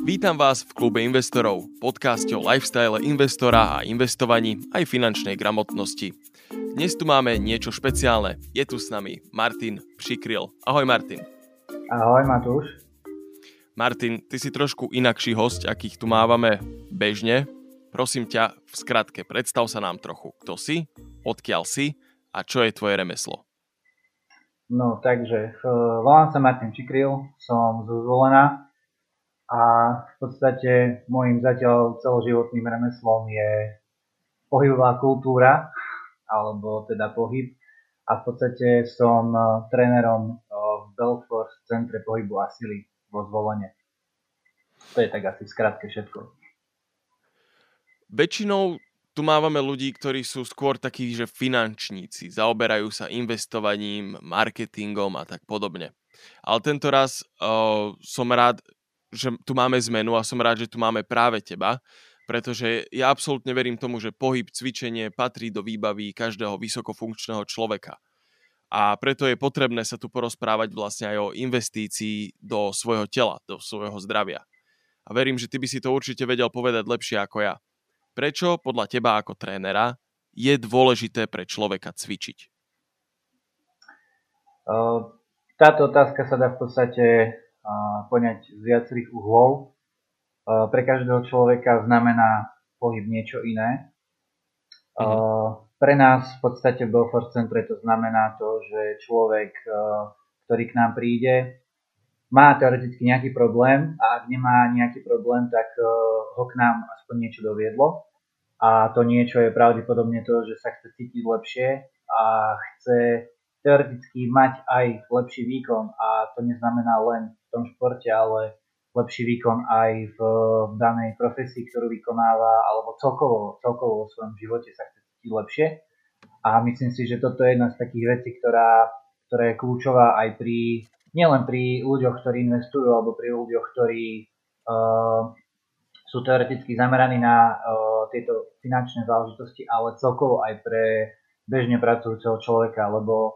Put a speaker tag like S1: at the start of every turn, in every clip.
S1: Vítam vás v klube investorov, podcaste o lifestyle investora a investovaní aj finančnej gramotnosti. Dnes tu máme niečo špeciálne. Je tu s nami Martin Přikryl. Ahoj Martin.
S2: Ahoj Matúš.
S1: Martin, ty si trošku inakší host, akých tu mávame bežne. Prosím ťa, v skratke, predstav sa nám trochu, kto si, odkiaľ si a čo je tvoje remeslo.
S2: No, takže volám sa Martin Čikryl, som z Uzvolená a v podstate môjim zatiaľ celoživotným remeslom je pohybová kultúra, alebo teda pohyb. A v podstate som e, trénerom e, v Belfort Centre pohybu a sily vo zvolenie. To je tak asi v skratke všetko.
S1: Väčšinou tu mávame ľudí, ktorí sú skôr takí, že finančníci, zaoberajú sa investovaním, marketingom a tak podobne. Ale tento raz uh, som rád, že tu máme zmenu a som rád, že tu máme práve teba, pretože ja absolútne verím tomu, že pohyb, cvičenie patrí do výbavy každého vysokofunkčného človeka. A preto je potrebné sa tu porozprávať vlastne aj o investícii do svojho tela, do svojho zdravia. A verím, že ty by si to určite vedel povedať lepšie ako ja. Prečo podľa teba ako trénera je dôležité pre človeka cvičiť?
S2: Táto otázka sa dá v podstate poňať z viacerých uhlov. Pre každého človeka znamená pohyb niečo iné. Mhm. Pre nás v podstate v Belfort Centre to znamená to, že človek, ktorý k nám príde, má teoreticky nejaký problém a ak nemá nejaký problém, tak ho k nám aspoň niečo doviedlo. A to niečo je pravdepodobne to, že sa chce cítiť lepšie a chce teoreticky mať aj lepší výkon a to neznamená len tom športe, ale lepší výkon aj v, v danej profesii, ktorú vykonáva, alebo celkovo, celkovo vo svojom živote sa chce cítiť lepšie. A myslím si, že toto je jedna z takých vecí, ktorá, ktorá je kľúčová aj pri nielen pri ľuďoch, ktorí investujú, alebo pri ľuďoch, ktorí uh, sú teoreticky zameraní na uh, tieto finančné záležitosti, ale celkovo aj pre bežne pracujúceho človeka, lebo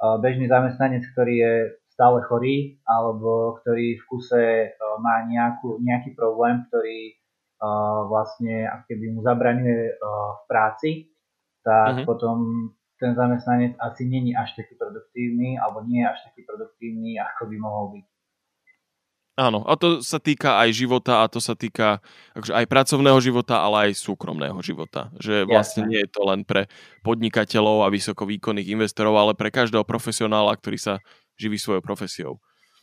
S2: uh, bežný zamestnanec, ktorý je stále chorý, alebo ktorý v kuse uh, má nejakú, nejaký problém, ktorý uh, vlastne ako keby mu zabraňuje uh, v práci, tak uh-huh. potom ten zamestnanec asi není až taký produktívny, alebo nie je až taký produktívny, ako by mohol byť.
S1: Áno, a to sa týka aj života a to sa týka akože aj pracovného života, ale aj súkromného života. Že vlastne Jasne. nie je to len pre podnikateľov a vysokovýkonných investorov, ale pre každého profesionála, ktorý sa živí svojou profesiou.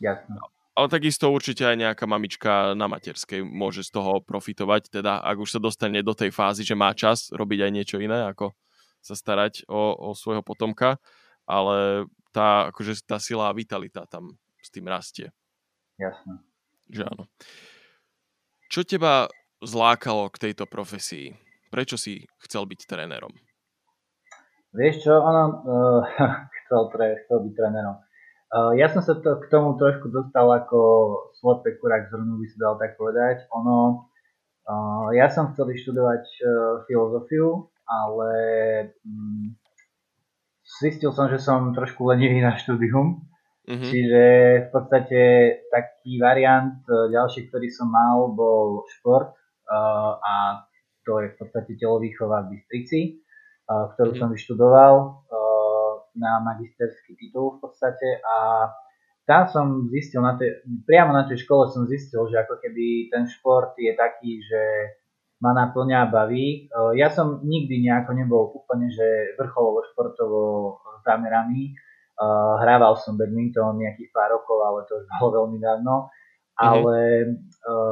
S2: Jasne.
S1: Ale takisto určite aj nejaká mamička na materskej môže z toho profitovať, teda ak už sa dostane do tej fázy, že má čas robiť aj niečo iné, ako sa starať o, o svojho potomka, ale tá, akože tá sila a vitalita tam s tým rastie.
S2: Jasné.
S1: Že áno. Čo teba zlákalo k tejto profesii? Prečo si chcel byť trénerom?
S2: Vieš čo, ono, uh, chcel, tre, chcel byť trénerom. Uh, ja som sa to, k tomu trošku dostal ako slepé kurák zhrnu, by sa dal tak povedať. Ono, uh, ja som chcel študovať uh, filozofiu, ale mm, zistil som, že som trošku lenivý na štúdium. Mm-hmm. Čiže v podstate taký variant ďalší, ktorý som mal, bol šport a to je v podstate telovýchova v Bystrici, ktorú mm-hmm. som vyštudoval na magisterský titul v podstate a tam som zistil, na tej, priamo na tej škole som zistil, že ako keby ten šport je taký, že ma naplňa a baví. Ja som nikdy nejako nebol úplne, že vrcholovo športovo zameraný. Hrával som badminton nejakých pár rokov, ale to už bolo veľmi dávno. Mhm. Ale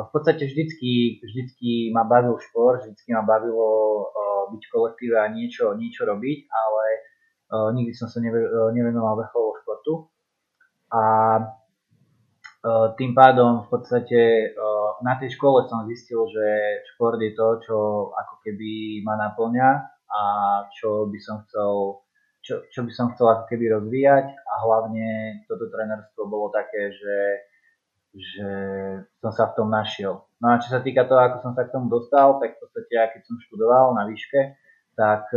S2: v podstate vždycky, vždycky ma bavil šport, vždycky ma bavilo byť v kolektíve a niečo, niečo robiť, ale nikdy som sa nevenoval vrcholovo športu. A tým pádom v podstate na tej škole som zistil, že šport je to, čo ako keby ma naplňa a čo by som chcel, čo, čo by som chcel ako keby rozvíjať a hlavne toto trenerstvo bolo také, že, že som sa v tom našiel. No a čo sa týka toho, ako som sa k tomu dostal, tak v podstate ja keď som študoval na výške, tak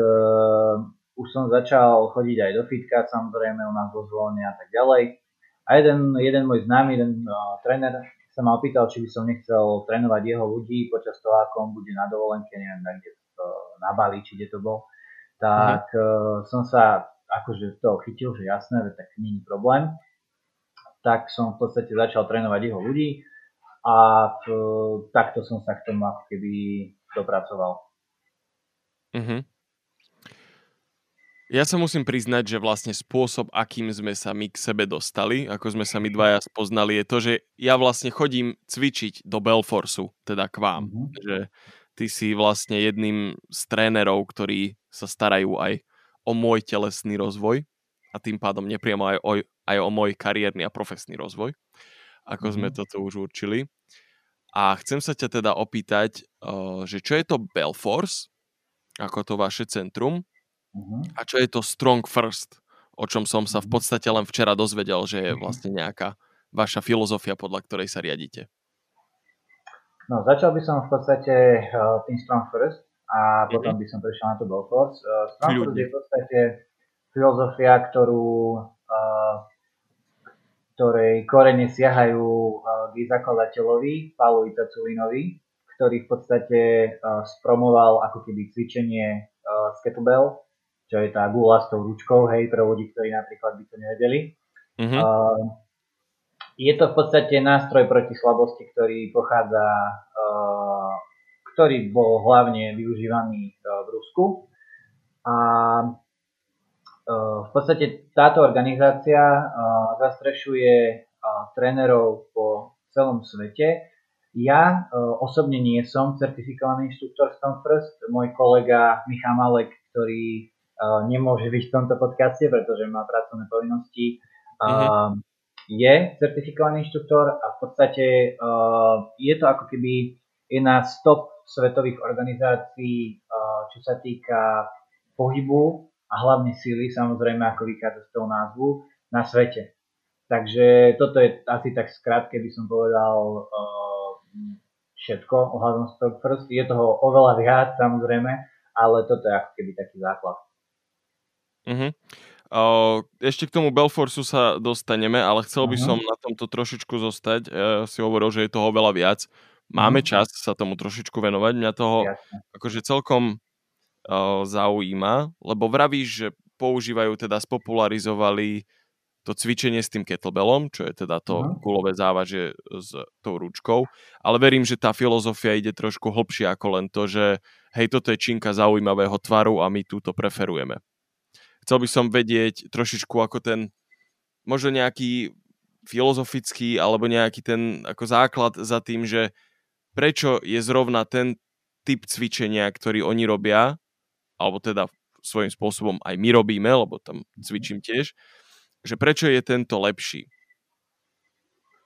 S2: už som začal chodiť aj do fitka, samozrejme u nás vo zvolenia a tak ďalej. A jeden, jeden môj známy, jeden uh, tréner sa ma opýtal, či by som nechcel trénovať jeho ľudí počas toho, ako on bude na dovolenke, neviem, kde na Bali, či kde to bol, tak uh, som sa akože toho chytil, že jasné, že tak nie je problém. Tak som v podstate začal trénovať jeho ľudí a v, takto som sa k tomu ako keby dopracoval.
S1: Uh-huh. Ja sa musím priznať, že vlastne spôsob, akým sme sa my k sebe dostali, ako sme sa my dvaja spoznali, je to, že ja vlastne chodím cvičiť do Belforsu, teda k vám. Mm-hmm. Že ty si vlastne jedným z trénerov, ktorí sa starajú aj o môj telesný rozvoj a tým pádom nepriamo aj o, aj o môj kariérny a profesný rozvoj, ako mm-hmm. sme mhm. toto už určili. A chcem sa ťa teda opýtať, že čo je to Belforce, ako to vaše centrum, Uh-huh. A čo je to Strong First, o čom som sa v mhm. podstate len včera dozvedel, že je mhm. vlastne nejaká vaša filozofia, podľa ktorej sa riadite?
S2: No, začal by som v podstate uh, tým Strong First a potom uh-huh. by som prešiel na to Belfort. Uh, Strong First je v podstate filozofia, ktorú, uh, ktorej korene siahajú uh, k zakladateľovi, Paulovi Taculinovi, ktorý v podstate uh, spromoval ako keby cvičenie uh, kettlebell čo je tá gula s tou ručkou, hej, pre ľudí, ktorí napríklad by to nevedeli. Mm-hmm. Uh, je to v podstate nástroj proti slabosti, ktorý pochádza, uh, ktorý bol hlavne využívaný uh, v Rusku. A uh, v podstate táto organizácia zastrešuje trénerov po celom svete. Ja osobne nie som certifikovaný inštruktor Stone First. Môj kolega Michal Malek, ktorý nemôže byť v tomto podcaste, pretože má pracovné povinnosti. Mm-hmm. Je certifikovaný inštruktor a v podstate je to ako keby jedna z top svetových organizácií, čo sa týka pohybu a hlavne síly, samozrejme ako vychádza z toho názvu, na svete. Takže toto je asi tak skrátke by som povedal všetko ohľadom Stock First. Je toho oveľa viac samozrejme, ale toto je ako keby taký základ.
S1: Uh-huh. Uh, ešte k tomu Belforsu sa dostaneme, ale chcel by som na tomto trošičku zostať. Ja si hovoril, že je toho veľa viac. Máme uh-huh. čas sa tomu trošičku venovať. Mňa toho Jasne. akože celkom uh, zaujíma, lebo vravíš, že používajú, teda spopularizovali to cvičenie s tým kettlebellom, čo je teda to uh-huh. kulové závažie s tou ručkou, ale verím, že tá filozofia ide trošku hlbšie ako len to, že hej, toto je činka zaujímavého tvaru a my túto preferujeme chcel by som vedieť trošičku ako ten možno nejaký filozofický alebo nejaký ten ako základ za tým, že prečo je zrovna ten typ cvičenia, ktorý oni robia, alebo teda svojím spôsobom aj my robíme, lebo tam cvičím tiež, že prečo je tento lepší?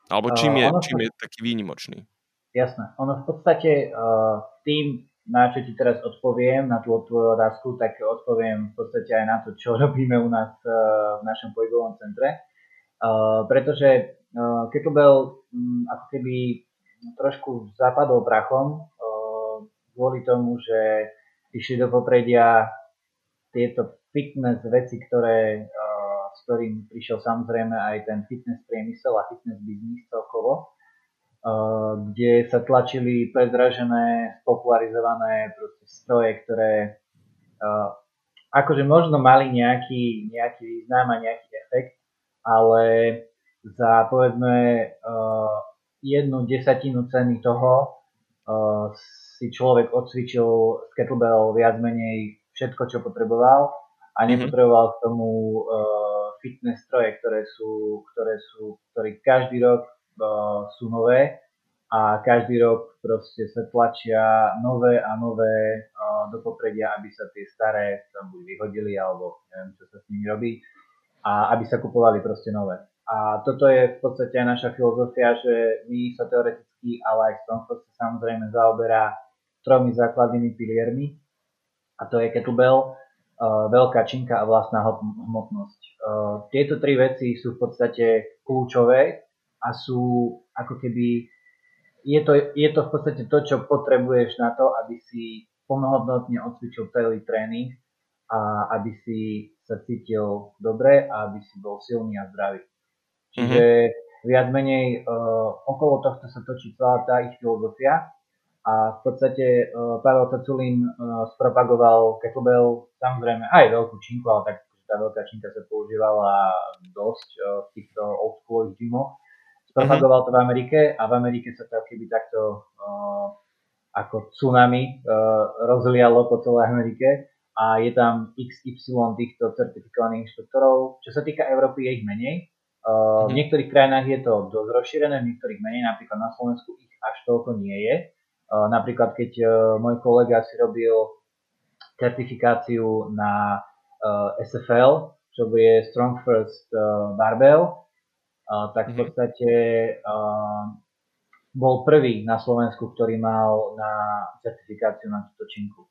S1: Alebo čím je, čím je taký výnimočný?
S2: Jasné. Ono v podstate uh, tým, na čo ti teraz odpoviem, na tú tvoju otázku, tak odpoviem v podstate aj na to, čo robíme u nás uh, v našom pohybovom centre. Uh, pretože uh, kettlebell um, ako keby trošku zapadol prachom kvôli tomu, že išli do popredia tieto fitness veci, ktoré, s ktorým prišiel samozrejme aj ten fitness priemysel a fitness biznis celkovo kde sa tlačili prezražené, popularizované stroje, ktoré akože možno mali nejaký, nejaký význam a nejaký efekt, ale za povedzme jednu desatinu ceny toho si človek odcvičil z kettlebell viac menej všetko, čo potreboval a mhm. nepotreboval k tomu fitness stroje, ktoré sú, ktoré sú, ktorý každý rok sú nové a každý rok proste sa tlačia nové a nové do popredia, aby sa tie staré tam buď vyhodili, alebo neviem, čo sa s nimi robí, a aby sa kupovali proste nové. A toto je v podstate aj naša filozofia, že my sa teoreticky, ale aj v tom sa samozrejme zaoberá tromi základnými piliermi, a to je kettlebell, veľká činka a vlastná hmotnosť. Tieto tri veci sú v podstate kľúčové a sú ako keby, je to, je to v podstate to, čo potrebuješ na to, aby si plnohodnotne odcvičil celý tréning a aby si sa cítil dobre a aby si bol silný a zdravý. Čiže mm-hmm. viac menej uh, okolo tohto sa točí celá tá ich filozofia a v podstate uh, Pavel Caculín uh, spropagoval kettlebell, samozrejme aj veľkú činku, ale tak tá veľká činka sa používala dosť uh, v týchto old school gymoch. Spropagoval to v Amerike a v Amerike sa to keby takto uh, ako tsunami uh, rozlialo po celej Amerike a je tam XY týchto certifikovaných inštruktorov. Čo sa týka Európy, je ich menej. Uh, v mhm. niektorých krajinách je to dosť rozšírené, v niektorých menej, napríklad na Slovensku ich až toľko nie je. Uh, napríklad keď uh, môj kolega si robil certifikáciu na uh, SFL, čo bude Strong First uh, Barbell, tak v mhm. podstate bol prvý na Slovensku, ktorý mal na certifikáciu na túto činku.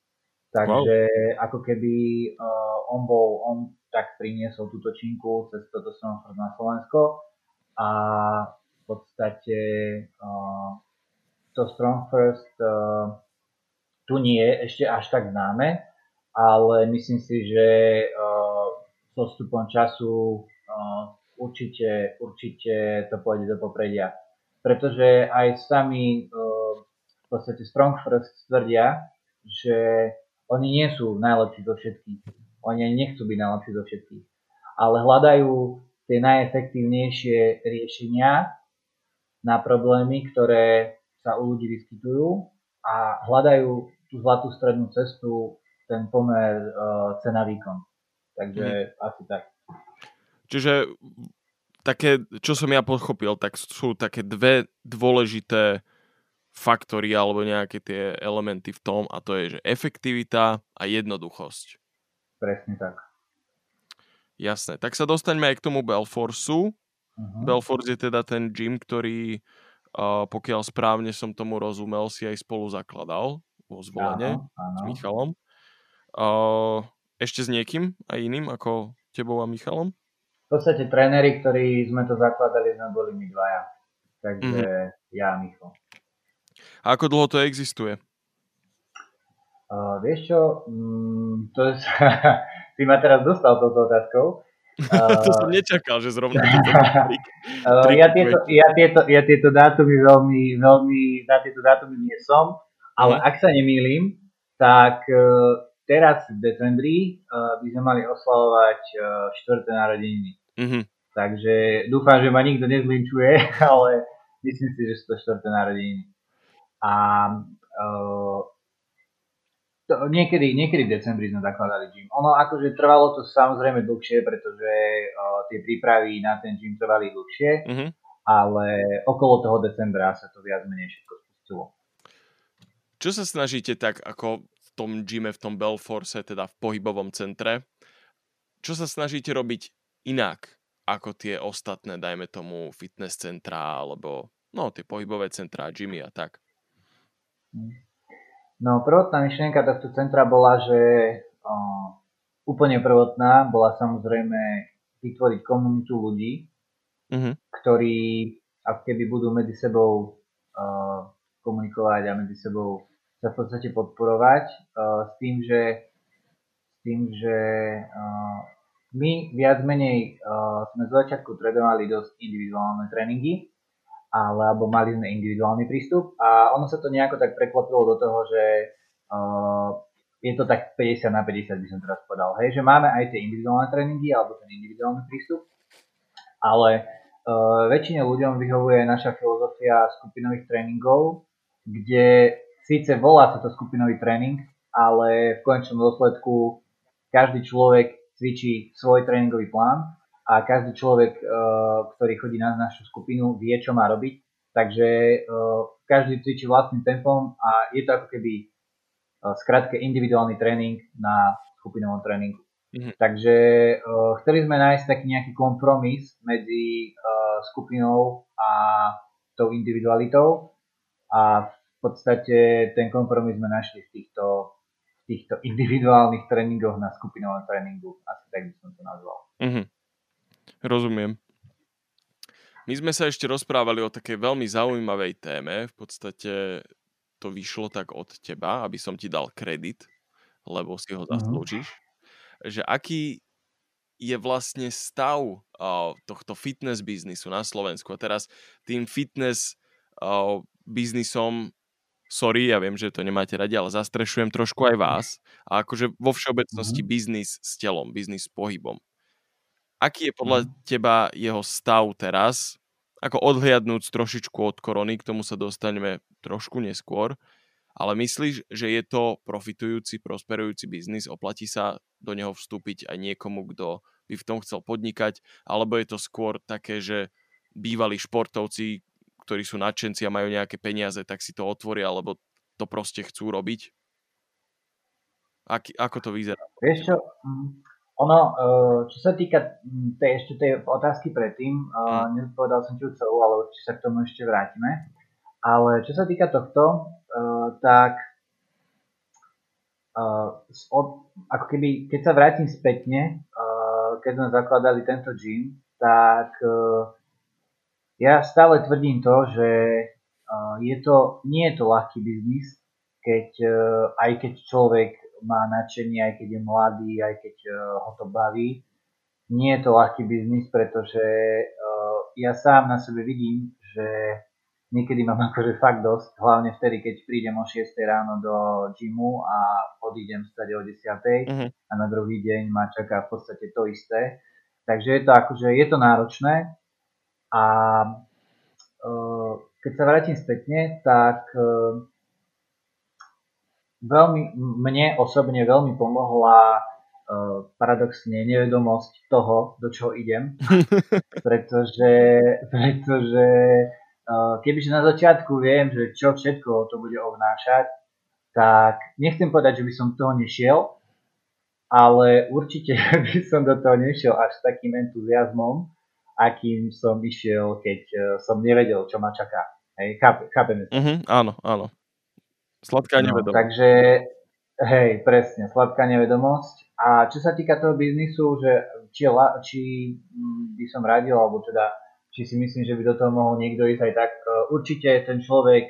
S2: Takže wow. ako keby uh, on bol, on tak priniesol túto činku cez toto First na Slovensko a v podstate uh, to Strong First uh, tu nie je ešte až tak známe, ale myslím si, že uh, so stupom času určite, určite to pôjde do popredia. Pretože aj sami uh, v podstate Strong First tvrdia, že oni nie sú najlepší zo všetkých. Oni ani nechcú byť najlepší zo všetkých. Ale hľadajú tie najefektívnejšie riešenia na problémy, ktoré sa u ľudí vyskytujú a hľadajú tú zlatú strednú cestu, ten pomer uh, cena-výkon. Takže mm. asi tak.
S1: Čiže také, čo som ja pochopil, tak sú také dve dôležité faktory alebo nejaké tie elementy v tom a to je, že efektivita a jednoduchosť.
S2: Presne tak.
S1: Jasné. Tak sa dostaňme aj k tomu Belforsu. Uh-huh. Belfors je teda ten gym, ktorý, uh, pokiaľ správne som tomu rozumel, si aj spolu zakladal vo zvolenie s Michalom. Uh, ešte s niekým aj iným ako tebou a Michalom?
S2: V podstate tréneri, ktorí sme to zakladali, sme boli my dvaja. Takže mm-hmm. ja a Michal.
S1: A ako dlho to existuje?
S2: Uh, vieš čo, mm, to je, ty ma teraz dostal touto otázkou.
S1: Uh, to som nečakal, že zrovna toto
S2: uh, ja, tieto, ja, tieto, ja tieto dátumy veľmi, veľmi, na tieto dátumy nie som, ale uh ak sa nemýlim, tak uh, teraz v decembri uh, by sme mali oslavovať uh, 4. narodeniny. Uh-huh. Takže dúfam, že ma nikto nezlinčuje, ale myslím si, že sú to 4. narodeniny. A uh, to, niekedy, niekedy v decembri sme zakladali gym. Ono akože trvalo to samozrejme dlhšie, pretože uh, tie prípravy na ten gym trvali dlhšie, uh-huh. ale okolo toho decembra sa to viac menej všetko spustilo.
S1: Čo sa snažíte tak ako tom gyme, v tom Belforce, teda v pohybovom centre, čo sa snažíte robiť inak ako tie ostatné, dajme tomu fitness centra alebo no tie pohybové centrá, gymy a tak?
S2: No prvotná myšlienka tohto centra bola, že o, úplne prvotná bola samozrejme vytvoriť komunitu ľudí, mm-hmm. ktorí ako keby budú medzi sebou uh, komunikovať a medzi sebou sa v podstate podporovať uh, s tým, že, s tým, že uh, my viac menej uh, sme z začiatku trénovali dosť individuálne tréningy, alebo mali sme individuálny prístup a ono sa to nejako tak preklopilo do toho, že je to tak 50 na 50 by som teraz povedal, hej, že máme aj tie individuálne tréningy alebo ten individuálny prístup, ale uh, väčšine ľuďom vyhovuje naša filozofia skupinových tréningov, kde síce volá sa to skupinový tréning, ale v konečnom dôsledku každý človek cvičí svoj tréningový plán a každý človek, eh, ktorý chodí na našu skupinu, vie, čo má robiť. Takže eh, každý cvičí vlastným tempom a je to ako keby eh, skratke individuálny tréning na skupinovom tréningu. Mm-hmm. Takže chceli sme nájsť taký nejaký kompromis medzi skupinou a tou individualitou a v podstate ten kompromis sme našli v týchto, v týchto individuálnych tréningoch na skupinovom tréningu. Asi tak by som to nazval. Mm-hmm.
S1: Rozumiem. My sme sa ešte rozprávali o takej veľmi zaujímavej téme. V podstate to vyšlo tak od teba, aby som ti dal kredit, lebo si ho mhm. zaslúžiš. Uh-huh. Že aký je vlastne stav uh, tohto fitness biznisu na Slovensku. A teraz tým fitness uh, biznisom sorry, ja viem, že to nemáte radi, ale zastrešujem trošku aj vás. A akože vo všeobecnosti mm-hmm. biznis s telom, biznis s pohybom. Aký je podľa mm-hmm. teba jeho stav teraz? Ako odhliadnúť trošičku od korony, k tomu sa dostaneme trošku neskôr. Ale myslíš, že je to profitujúci, prosperujúci biznis? Oplatí sa do neho vstúpiť aj niekomu, kto by v tom chcel podnikať? Alebo je to skôr také, že bývalí športovci, ktorí sú nadšenci a majú nejaké peniaze, tak si to otvoria, alebo to proste chcú robiť? Ak, ako to vyzerá?
S2: Vieš čo, mm, ono, e, čo sa týka mm, tej, ešte tej otázky predtým, mm. nezodpovedal som ti celú, ale určite sa k tomu ešte vrátime. Ale čo sa týka tohto, e, tak ako keby, keď sa vrátim spätne, keď sme zakladali tento gym, tak ja stále tvrdím to, že je to, nie je to ľahký biznis, keď, e, aj keď človek má nadšenie, aj keď je mladý, aj keď e, ho to baví. Nie je to ľahký biznis, pretože e, ja sám na sebe vidím, že niekedy mám akože fakt dosť, hlavne vtedy, keď prídem o 6 ráno do gymu a odídem stať o 10 uh-huh. Mhm. a na druhý deň ma čaká v podstate to isté. Takže je to akože, je to náročné, a uh, keď sa vrátim spätne, tak uh, veľmi, mne osobne veľmi pomohla uh, paradoxne nevedomosť toho, do čoho idem. pretože, pretože kebyže na začiatku viem, že čo všetko to bude obnášať, tak nechcem povedať, že by som toho nešiel, ale určite by som do toho nešiel až s takým entuziasmom, akým som išiel, keď uh, som nevedel, čo ma čaká. Hej, chápe, chápeme.
S1: Uh-huh, áno, áno. Sladká no, nevedomosť.
S2: Takže, hej, presne, sladká nevedomosť. A čo sa týka toho biznisu, že či, či mm, by som radil, alebo teda, či si myslím, že by do toho mohol niekto ísť aj tak, uh, určite ten človek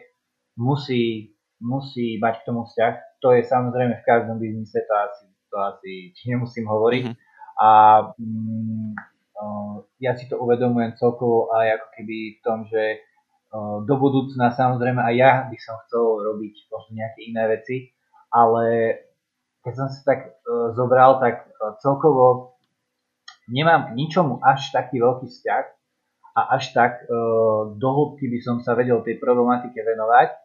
S2: musí, musí mať k tomu vzťah. To je samozrejme v každom biznise, to asi, to asi nemusím hovoriť. Uh-huh. A mm, ja si to uvedomujem celkovo aj ako keby v tom, že do budúcna samozrejme aj ja by som chcel robiť možno nejaké iné veci, ale keď som si tak zobral, tak celkovo nemám k ničomu až taký veľký vzťah a až tak do hĺbky by som sa vedel tej problematike venovať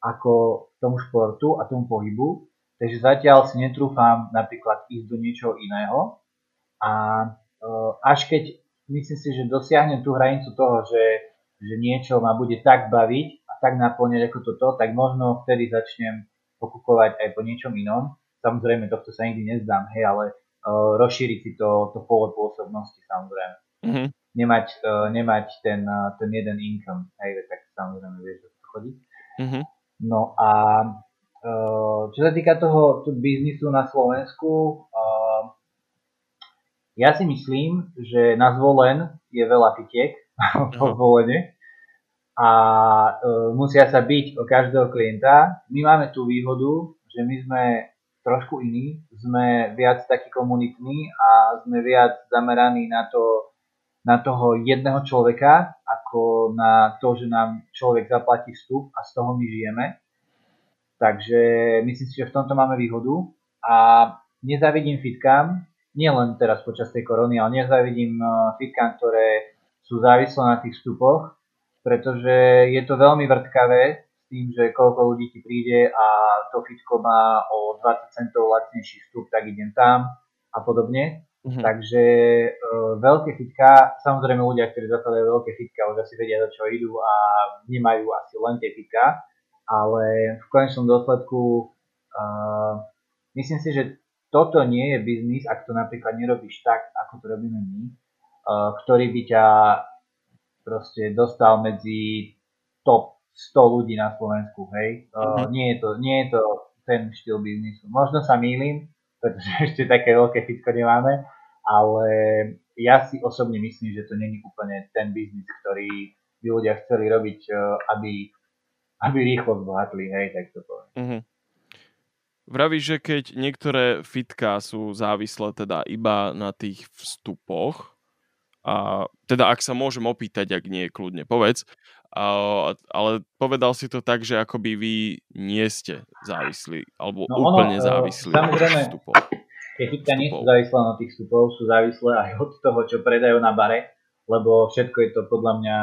S2: ako tomu športu a tomu pohybu. Takže zatiaľ si netrúfam napríklad ísť do niečoho iného a až keď myslím si, že dosiahnem tú hranicu toho, že, že niečo ma bude tak baviť a tak naplňať ako toto, tak možno vtedy začnem pokúkovať aj po niečom inom. Samozrejme, tohto sa nikdy nezdám, hej, ale uh, rozšíriť si to, to pole pôsobnosti samozrejme. Mm-hmm. Nemať, uh, nemať ten, uh, ten jeden income, hej, tak samozrejme vieš, ako chodí. Mm-hmm. No a uh, čo sa týka toho biznisu na Slovensku, ja si myslím, že na zvolen je veľa pitiek po zvolenie a e, musia sa byť o každého klienta. My máme tú výhodu, že my sme trošku iní, sme viac takí komunitní a sme viac zameraní na, to, na toho jedného človeka, ako na to, že nám človek zaplatí vstup a z toho my žijeme. Takže myslím si, že v tomto máme výhodu a nezavidím fitkám, nielen teraz počas tej korony, ale nezavidím eh, fitkám, ktoré sú závislé na tých vstupoch, pretože je to veľmi vrtkavé s tým, že koľko ľudí ti príde a to fitko má o 20 centov lacnejší vstup, tak idem tam a podobne. Mm-hmm. Takže e, veľké fitka, samozrejme ľudia, ktorí zakladajú veľké fitka, už asi vedia, do čo idú a nemajú asi len tie fitka, ale v konečnom dôsledku e, myslím si, že toto nie je biznis, ak to napríklad nerobíš tak, ako to robíme my, uh, ktorý by ťa proste dostal medzi top 100 ľudí na Slovensku, hej. Uh-huh. nie, je to, nie je to ten štýl biznisu. Možno sa mýlim, pretože ešte také veľké fitko nemáme, ale ja si osobne myslím, že to není úplne ten biznis, ktorý by ľudia chceli robiť, uh, aby, aby rýchlo zbohatli, hej, tak to poviem. Uh-huh.
S1: Vravíš, že keď niektoré fitka sú závislé teda iba na tých vstupoch, a teda ak sa môžem opýtať, ak nie, kľudne povedz, a, ale povedal si to tak, že akoby vy nie ste závislí, alebo no úplne ono, e, závislí
S2: samozrejme, od vstupov. Tie fitka nie sú závislé na tých vstupov, sú závislé aj od toho, čo predajú na bare, lebo všetko je to podľa mňa,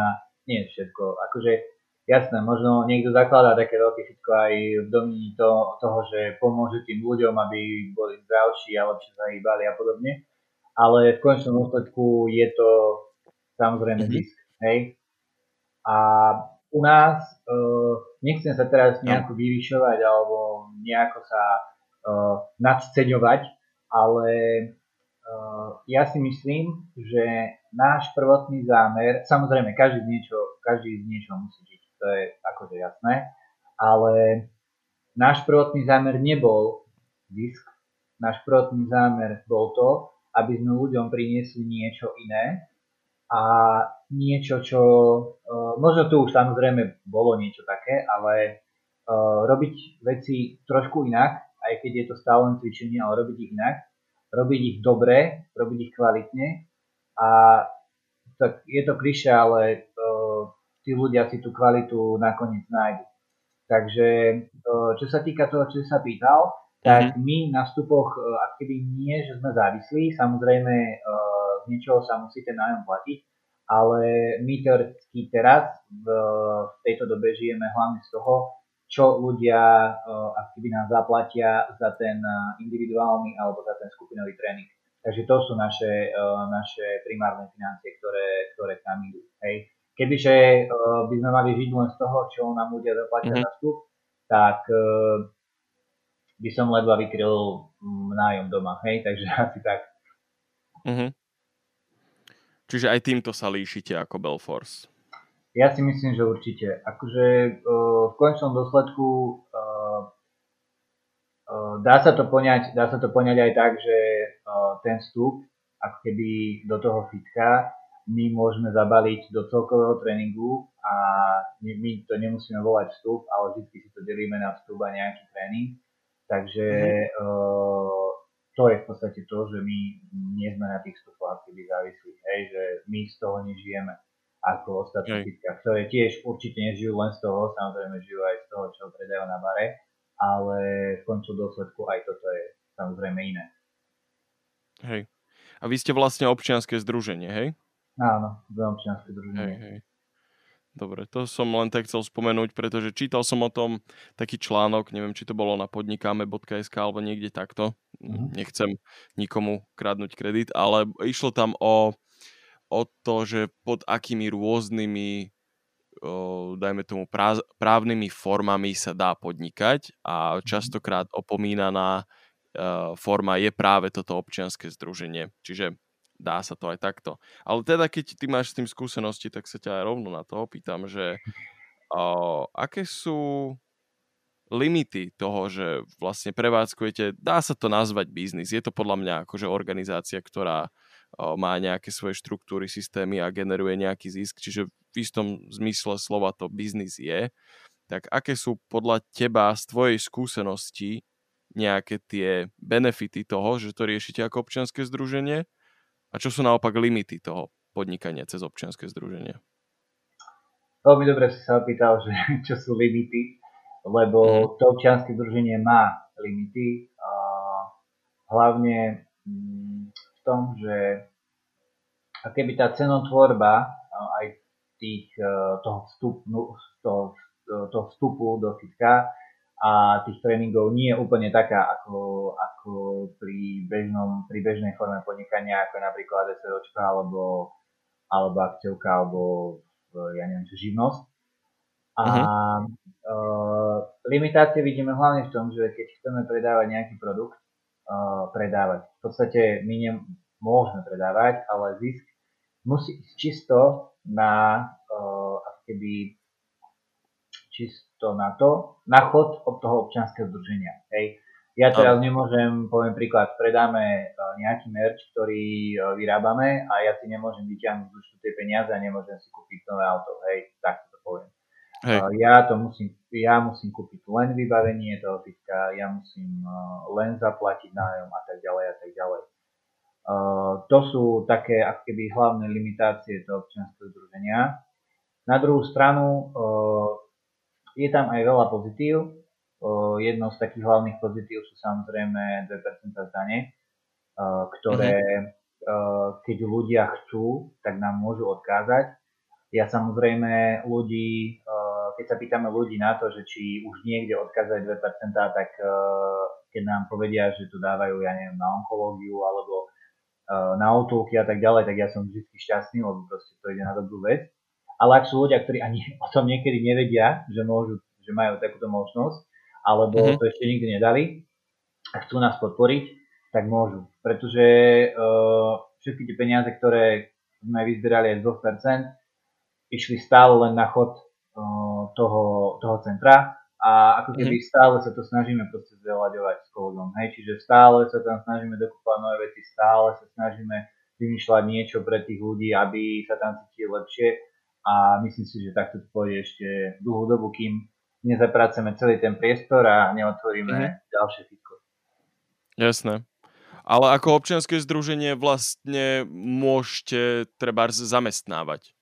S2: nie všetko, akože jasné, možno niekto zakladá také veľké fitko aj v domní to, toho, že pomôže tým ľuďom, aby boli zdravší a lepšie sa hýbali a podobne, ale v končnom dôsledku je to samozrejme mm-hmm. zisk. Hej? A u nás, uh, nechcem sa teraz nejako vyvyšovať alebo nejako sa uh, nadceňovať, ale uh, ja si myslím, že náš prvotný zámer, samozrejme každý z niečo, každý z niečo musí žiť, to je akože jasné, ale náš prvotný zámer nebol zisk, náš prvotný zámer bol to, aby sme ľuďom priniesli niečo iné a niečo, čo uh, možno tu už samozrejme bolo niečo také, ale uh, robiť veci trošku inak, aj keď je to stále len cvičenie, ale robiť ich inak, robiť ich dobre, robiť ich kvalitne. A tak je to klišé, ale uh, tí ľudia si tú kvalitu nakoniec nájdu. Takže uh, čo sa týka toho, čo sa pýtal, tak mm-hmm. my na vstupoch e, keby nie, že sme závislí, samozrejme e, z niečoho sa musí ten nájom platiť, ale my teoreticky teraz v, v tejto dobe žijeme hlavne z toho, čo ľudia e, keby nás zaplatia za ten individuálny alebo za ten skupinový tréning. Takže to sú naše, naše primárne financie, ktoré, ktoré tam idú. Hej. Kebyže by sme mali žiť len z toho, čo nám ľudia zaplatia mm-hmm. za vstup, tak by som ledva vykryl mm, nájom doma, hej, takže asi tak.
S1: Uh-huh. Čiže aj týmto sa líšite ako Belforce?
S2: Ja si myslím, že určite. Akože uh, v končnom dôsledku dá sa to poňať, dá sa to poňať aj tak, že ten vstup, ako keby do toho fitka, my môžeme zabaliť do celkového tréningu a my, my to nemusíme volať vstup, ale vždy si to delíme na vstup a nejaký tréning Takže uh, to je v podstate to, že my nie sme na tých vstupoch aktivy závislí, hej, že my z toho nežijeme ako ostatní fitka, ktoré tiež určite nežijú len z toho, samozrejme žijú aj z toho, čo predajú na bare, ale v koncu dôsledku aj toto je samozrejme iné.
S1: Hej. A vy ste vlastne občianske združenie, hej?
S2: Áno, sme občianske združenie.
S1: Hej, hej. Dobre, to som len tak chcel spomenúť, pretože čítal som o tom taký článok, neviem, či to bolo na podnikame.sk alebo niekde takto. Mm-hmm. Nechcem nikomu kradnúť kredit, ale išlo tam o, o to, že pod akými rôznymi dajme tomu právnymi formami sa dá podnikať a mhm. častokrát opomínaná e, forma je práve toto občianske združenie. Čiže dá sa to aj takto. Ale teda, keď ty máš s tým skúsenosti, tak sa ťa aj rovno na to opýtam, že o, aké sú limity toho, že vlastne prevádzkujete, dá sa to nazvať biznis. Je to podľa mňa akože organizácia, ktorá o, má nejaké svoje štruktúry, systémy a generuje nejaký zisk, čiže v istom zmysle slova to biznis je. Tak aké sú podľa teba z tvojej skúsenosti nejaké tie benefity toho, že to riešite ako občianske združenie a čo sú naopak limity toho podnikania cez občianske združenie?
S2: Veľmi dobre si sa opýtal, že čo sú limity, lebo mm. to občianske združenie má limity. Hlavne mm, v tom, že keby tá cenotvorba aj tých, e, toho, vstupu, toho, toho vstupu do fitka a tých tréningov nie je úplne taká ako, ako pri, bežnom, pri bežnej forme podnikania, ako je napríklad SROčka alebo, alebo akciovka alebo ja neviem, živnosť. A uh-huh. uh, limitácie vidíme hlavne v tom, že keď chceme predávať nejaký produkt, uh, predávať. V podstate my nemôžeme predávať, ale zisk musí ísť čisto na uh, keby čisto na to, na chod od toho občianského združenia. Hej. Ja teraz nemôžem, poviem príklad, predáme e, nejaký merch, ktorý e, vyrábame a ja si nemôžem vyťahnuť z tie peniaze a nemôžem si kúpiť nové auto. Hej, tak to poviem. Hej. E, ja to musím ja musím kúpiť len vybavenie toho fitka, ja musím len zaplatiť nájom a tak ďalej a tak ďalej. To sú také ako keby hlavné limitácie toho občianského združenia. Na druhú stranu je tam aj veľa pozitív. Jednou z takých hlavných pozitív sú samozrejme 2% zdanie, ktoré mm-hmm. keď ľudia chcú, tak nám môžu odkázať. Ja samozrejme ľudí keď sa pýtame ľudí na to, že či už niekde odkazajú 2%, tak keď nám povedia, že to dávajú, ja neviem, na onkológiu alebo na autolky a tak ďalej, tak ja som vždy šťastný, lebo proste to ide na dobrú vec. Ale ak sú ľudia, ktorí ani o tom niekedy nevedia, že môžu, že majú takúto možnosť, alebo mm-hmm. to ešte nikdy nedali a chcú nás podporiť, tak môžu. Pretože uh, všetky tie peniaze, ktoré sme vyzbierali aj z 2%, išli stále len na chod toho, toho centra a ako keby mm. stále sa to snažíme proste zveľaďovať s kódom, hej, čiže stále sa tam snažíme dokúpať nové veci, stále sa snažíme vymýšľať niečo pre tých ľudí, aby sa tam cítili lepšie a myslím si, že takto to pôjde ešte dlhú dobu, kým nezapracujeme celý ten priestor a neotvoríme mm. ďalšie fitko.
S1: Jasné. Ale ako občianske združenie vlastne môžete treba zamestnávať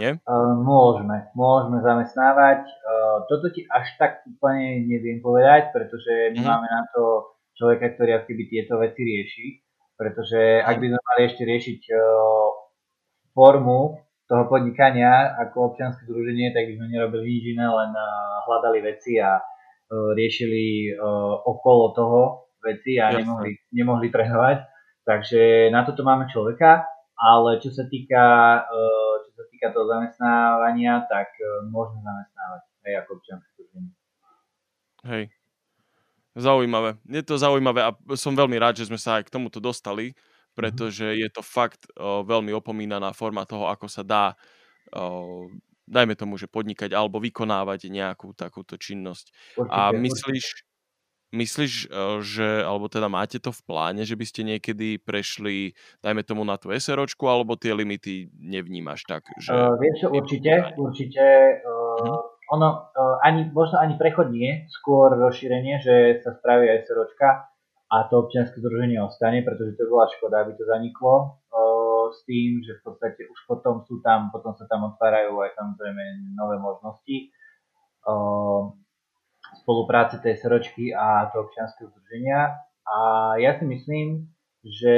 S1: nie?
S2: Uh, môžeme, môžeme zamestnávať. Uh, toto ti až tak úplne neviem povedať, pretože my mm. máme na to človeka, ktorý akýby tieto veci rieši. Pretože ak by sme mali ešte riešiť uh, formu toho podnikania ako občianske združenie, tak by sme nerobili nič iné, len uh, hľadali veci a uh, riešili uh, okolo toho veci a nemohli, nemohli trénovať. Takže na toto máme človeka, ale čo sa týka uh, sa týka toho zamestnávania, tak môžeme zamestnávať aj ako občianske združenie.
S1: Hej. Zaujímavé. Je to zaujímavé a som veľmi rád, že sme sa aj k tomuto dostali, pretože je to fakt o, veľmi opomínaná forma toho, ako sa dá o, dajme tomu, že podnikať alebo vykonávať nejakú takúto činnosť. Určite, a myslíš. Myslíš, že, alebo teda máte to v pláne, že by ste niekedy prešli, dajme tomu na tú SROčku, alebo tie limity nevnímaš tak? Že...
S2: Uh, vieš čo, určite, určite. Uh, uh-huh. Ono uh, ani, možno ani prechod nie, skôr rozšírenie, že sa spraví SROčka a to občianske združenie ostane, pretože to bola škoda, aby to zaniklo uh, s tým, že v podstate už potom sú tam, potom sa tam otvárajú aj samozrejme nové možnosti. Uh, spolupráce tej sročky a toho občianského združenia. A ja si myslím, že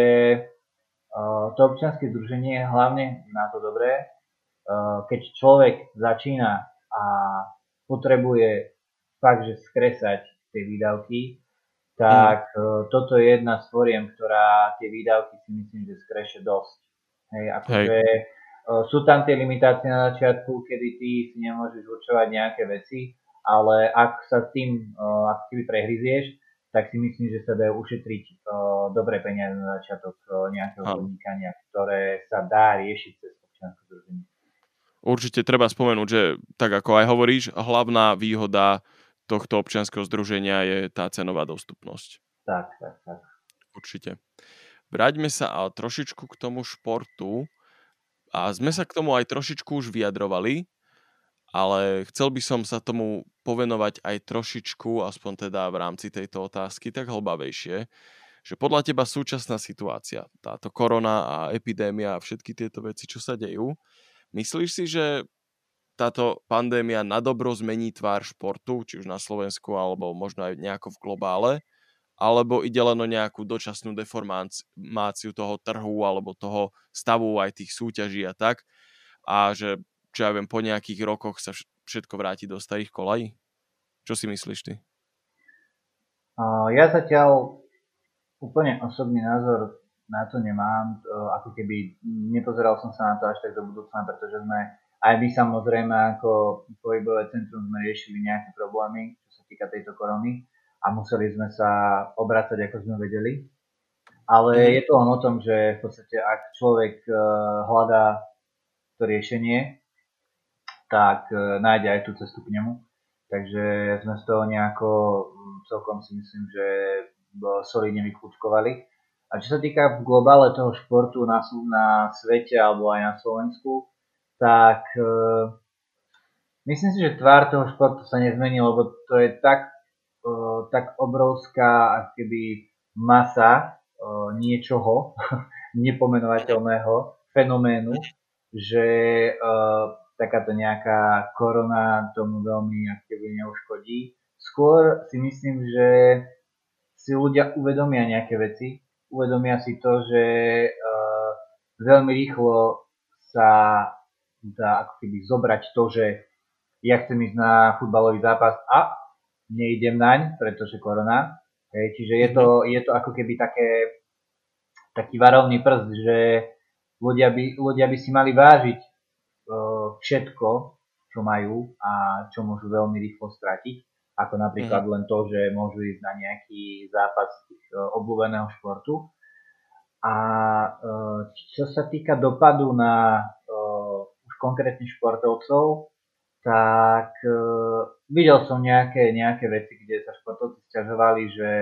S2: to občianske združenie je hlavne na to dobré, keď človek začína a potrebuje fakt, že skresať tie výdavky, tak mm. toto je jedna z foriem, ktorá tie výdavky si myslím, že skreše dosť. Hej, akože Hej. sú tam tie limitácie na začiatku, kedy ty si nemôžeš určovať nejaké veci, ale ak sa s tým uh, ako keby prehryzieš, tak si myslím, že sa dajú ušetriť uh, dobré peniaze na začiatok uh, nejakého podnikania, ktoré sa dá riešiť cez občianske združenie.
S1: Určite treba spomenúť, že tak ako aj hovoríš, hlavná výhoda tohto občianského združenia je tá cenová dostupnosť.
S2: Tak, tak, tak.
S1: Určite. Vráťme sa ale trošičku k tomu športu a sme sa k tomu aj trošičku už vyjadrovali, ale chcel by som sa tomu povenovať aj trošičku, aspoň teda v rámci tejto otázky, tak hlbavejšie, že podľa teba súčasná situácia, táto korona a epidémia a všetky tieto veci, čo sa dejú, myslíš si, že táto pandémia na dobro zmení tvár športu, či už na Slovensku, alebo možno aj nejako v globále, alebo ide len o nejakú dočasnú deformáciu toho trhu alebo toho stavu aj tých súťaží a tak, a že čo ja viem, po nejakých rokoch sa všetko vráti do starých kolají? Čo si myslíš ty?
S2: Ja zatiaľ úplne osobný názor na to nemám. Ako keby nepozeral som sa na to až tak do budúcna, pretože sme aj my samozrejme ako pohybové centrum sme riešili nejaké problémy, čo sa týka tejto korony a museli sme sa obracať, ako sme vedeli. Ale mm. je to len o tom, že v podstate ak človek eh, hľadá to riešenie, tak e, nájde aj tú cestu k nemu. Takže sme z toho nejako mm, celkom si myslím, že solidne vykľúčkovali. A čo sa týka v globále toho športu na, na svete alebo aj na Slovensku, tak e, myslím si, že tvár toho športu sa nezmení, lebo to je tak, uh, tak obrovská keby masa uh, niečoho nepomenovateľného fenoménu, že uh, takáto nejaká korona tomu veľmi aktivne neuškodí. Skôr si myslím, že si ľudia uvedomia nejaké veci, uvedomia si to, že uh, veľmi rýchlo sa dá ako keby zobrať to, že ja chcem ísť na futbalový zápas a neidem naň, pretože korona. Hej, čiže je to, je to ako keby také, taký varovný prst, že ľudia by, ľudia by si mali vážiť uh, všetko, čo majú a čo môžu veľmi rýchlo stratiť. Ako napríklad mm. len to, že môžu ísť na nejaký zápas uh, obľúbeného športu. A uh, čo sa týka dopadu na uh, už konkrétne športovcov, tak uh, videl som nejaké, nejaké veci, kde sa športovci stiažovali, že,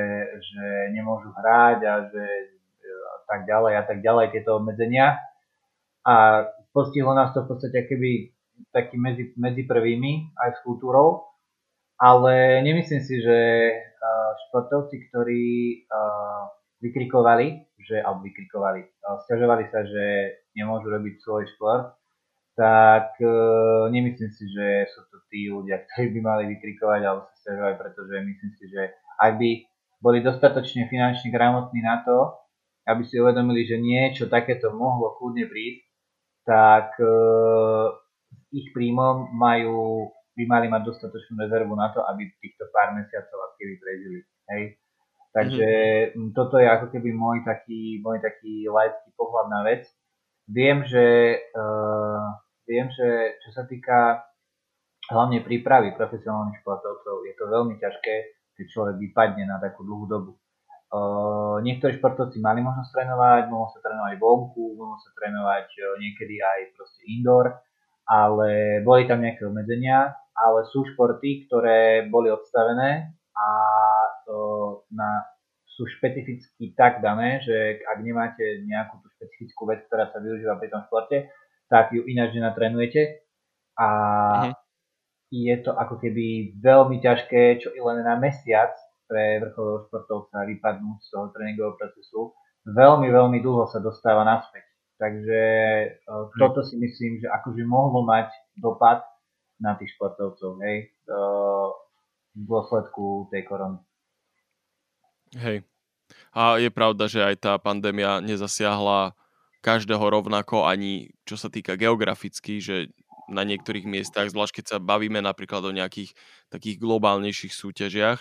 S2: že nemôžu hrať a že a tak ďalej a tak ďalej, tieto obmedzenia. A postihlo nás to v podstate keby taký medzi, medzi prvými aj s kultúrou, ale nemyslím si, že uh, športovci, ktorí uh, vykrikovali, že, alebo vykrikovali, uh, stiažovali sa, že nemôžu robiť svoj šport, tak uh, nemyslím si, že sú to tí ľudia, ktorí by mali vykrikovať alebo sa stiažovať, pretože myslím si, že ak by boli dostatočne finančne gramotní na to, aby si uvedomili, že niečo takéto mohlo kľudne prísť, tak uh, ich príjmom majú, by mali mať dostatočnú rezervu na to, aby týchto pár mesiacov aktivy prežili. Hej? Takže mm-hmm. toto je ako keby môj taký, môj taký laický pohľad na vec. Viem, že uh, viem, že čo sa týka hlavne prípravy profesionálnych športovcov, je to veľmi ťažké, keď človek vypadne na takú dlhú dobu. Uh, niektorí športovci mali možnosť trénovať, mohol sa trénovať vonku, mohol sa trénovať uh, niekedy aj proste indoor, ale boli tam nejaké obmedzenia, ale sú športy, ktoré boli odstavené a uh, na, sú špecificky tak dané, že ak nemáte nejakú tú špecifickú vec, ktorá sa využíva pri tom športe, tak ju ináč nenatrenujete a uh-huh. je to ako keby veľmi ťažké, čo i len na mesiac pre vrcholového športovca vypadnúť z toho tréningového procesu. Veľmi, veľmi dlho sa dostáva naspäť. Takže uh, toto si myslím, že akože mohlo mať dopad na tých športovcov, hej, uh, v dôsledku tej korony.
S1: Hej. A je pravda, že aj tá pandémia nezasiahla každého rovnako ani čo sa týka geograficky, že na niektorých miestach, zvlášť keď sa bavíme napríklad o nejakých takých globálnejších súťažiach,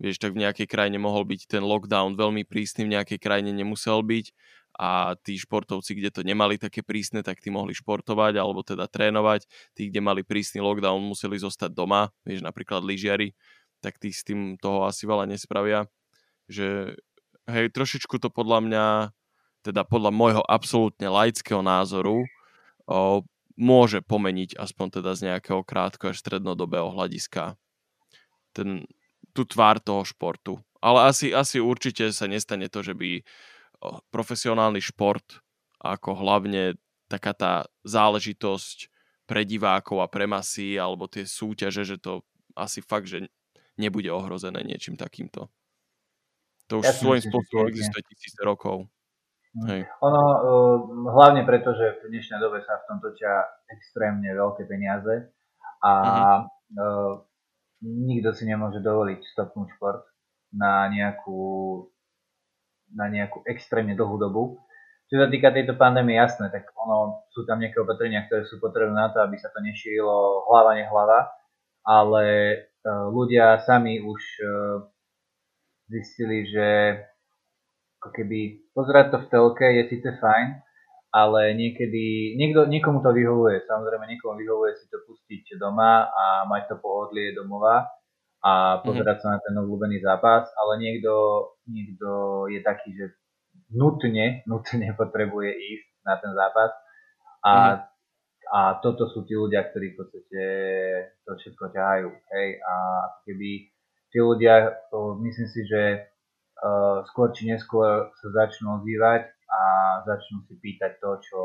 S1: vieš, tak v nejakej krajine mohol byť ten lockdown veľmi prísny, v nejakej krajine nemusel byť a tí športovci, kde to nemali také prísne, tak tí mohli športovať alebo teda trénovať. Tí, kde mali prísny lockdown, museli zostať doma, vieš, napríklad lyžiari, tak tí s tým toho asi veľa nespravia. Že hej, trošičku to podľa mňa teda podľa môjho absolútne laického názoru o, môže pomeniť aspoň teda z nejakého krátko až strednodobého hľadiska ten, tú tvár toho športu. Ale asi, asi určite sa nestane to, že by profesionálny šport ako hlavne taká tá záležitosť pre divákov a pre masy alebo tie súťaže, že to asi fakt, že nebude ohrozené niečím takýmto. To už ja svojím spôsobom existuje tisíce rokov.
S2: Hej. Ono, uh, hlavne preto, že v dnešnej dobe sa v tom točia extrémne veľké peniaze a uh, nikto si nemôže dovoliť stopnúť šport na nejakú, na nejakú extrémne dlhú dobu. Čo sa týka tejto pandémie, jasné, tak ono, sú tam nejaké opatrenia, ktoré sú potrebné na to, aby sa to nešírilo hlava, nehlava, ale uh, ľudia sami už zistili, že ako keby pozerať to v telke je síce fajn, ale niekedy, niekto, niekomu to vyhovuje, samozrejme niekomu vyhovuje si to pustiť doma a mať to pohodlie domova a pozerať mm-hmm. sa na ten obľúbený zápas, ale niekto, niekto je taký, že nutne, nutne potrebuje ísť na ten zápas a, mm-hmm. a toto sú tí ľudia, ktorí v podstate to všetko ťahajú, hej, a keby tí ľudia, to myslím si, že skôr či neskôr sa začnú ozývať a začnú si pýtať to, čo,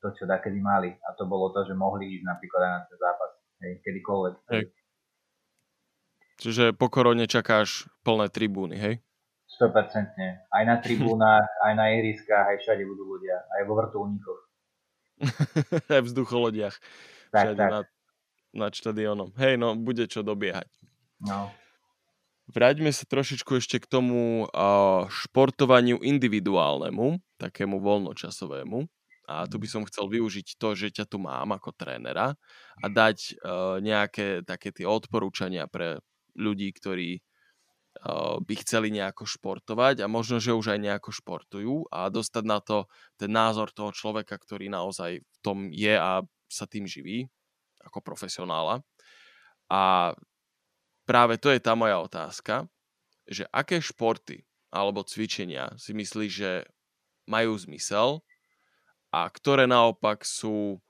S2: to, čo dakedy mali. A to bolo to, že mohli ísť napríklad aj na ten zápas. hej, kedykoľvek. Hej.
S1: Čiže po korone čakáš plné tribúny, hej?
S2: 100%. Aj na tribúnach, aj na ihriskách, aj všade budú ľudia. Aj vo vrtulníkoch.
S1: aj v vzducholodiach. Tak, všade tak. Nad, nad štadionom. Hej, no, bude čo dobiehať.
S2: No.
S1: Vráťme sa trošičku ešte k tomu športovaniu individuálnemu, takému voľnočasovému. A tu by som chcel využiť to, že ťa tu mám ako trénera a dať uh, nejaké také tie odporúčania pre ľudí, ktorí uh, by chceli nejako športovať a možno, že už aj nejako športujú a dostať na to ten názor toho človeka, ktorý naozaj v tom je a sa tým živí ako profesionála. A práve to je tá moja otázka, že aké športy alebo cvičenia si myslíš, že majú zmysel a ktoré naopak sú,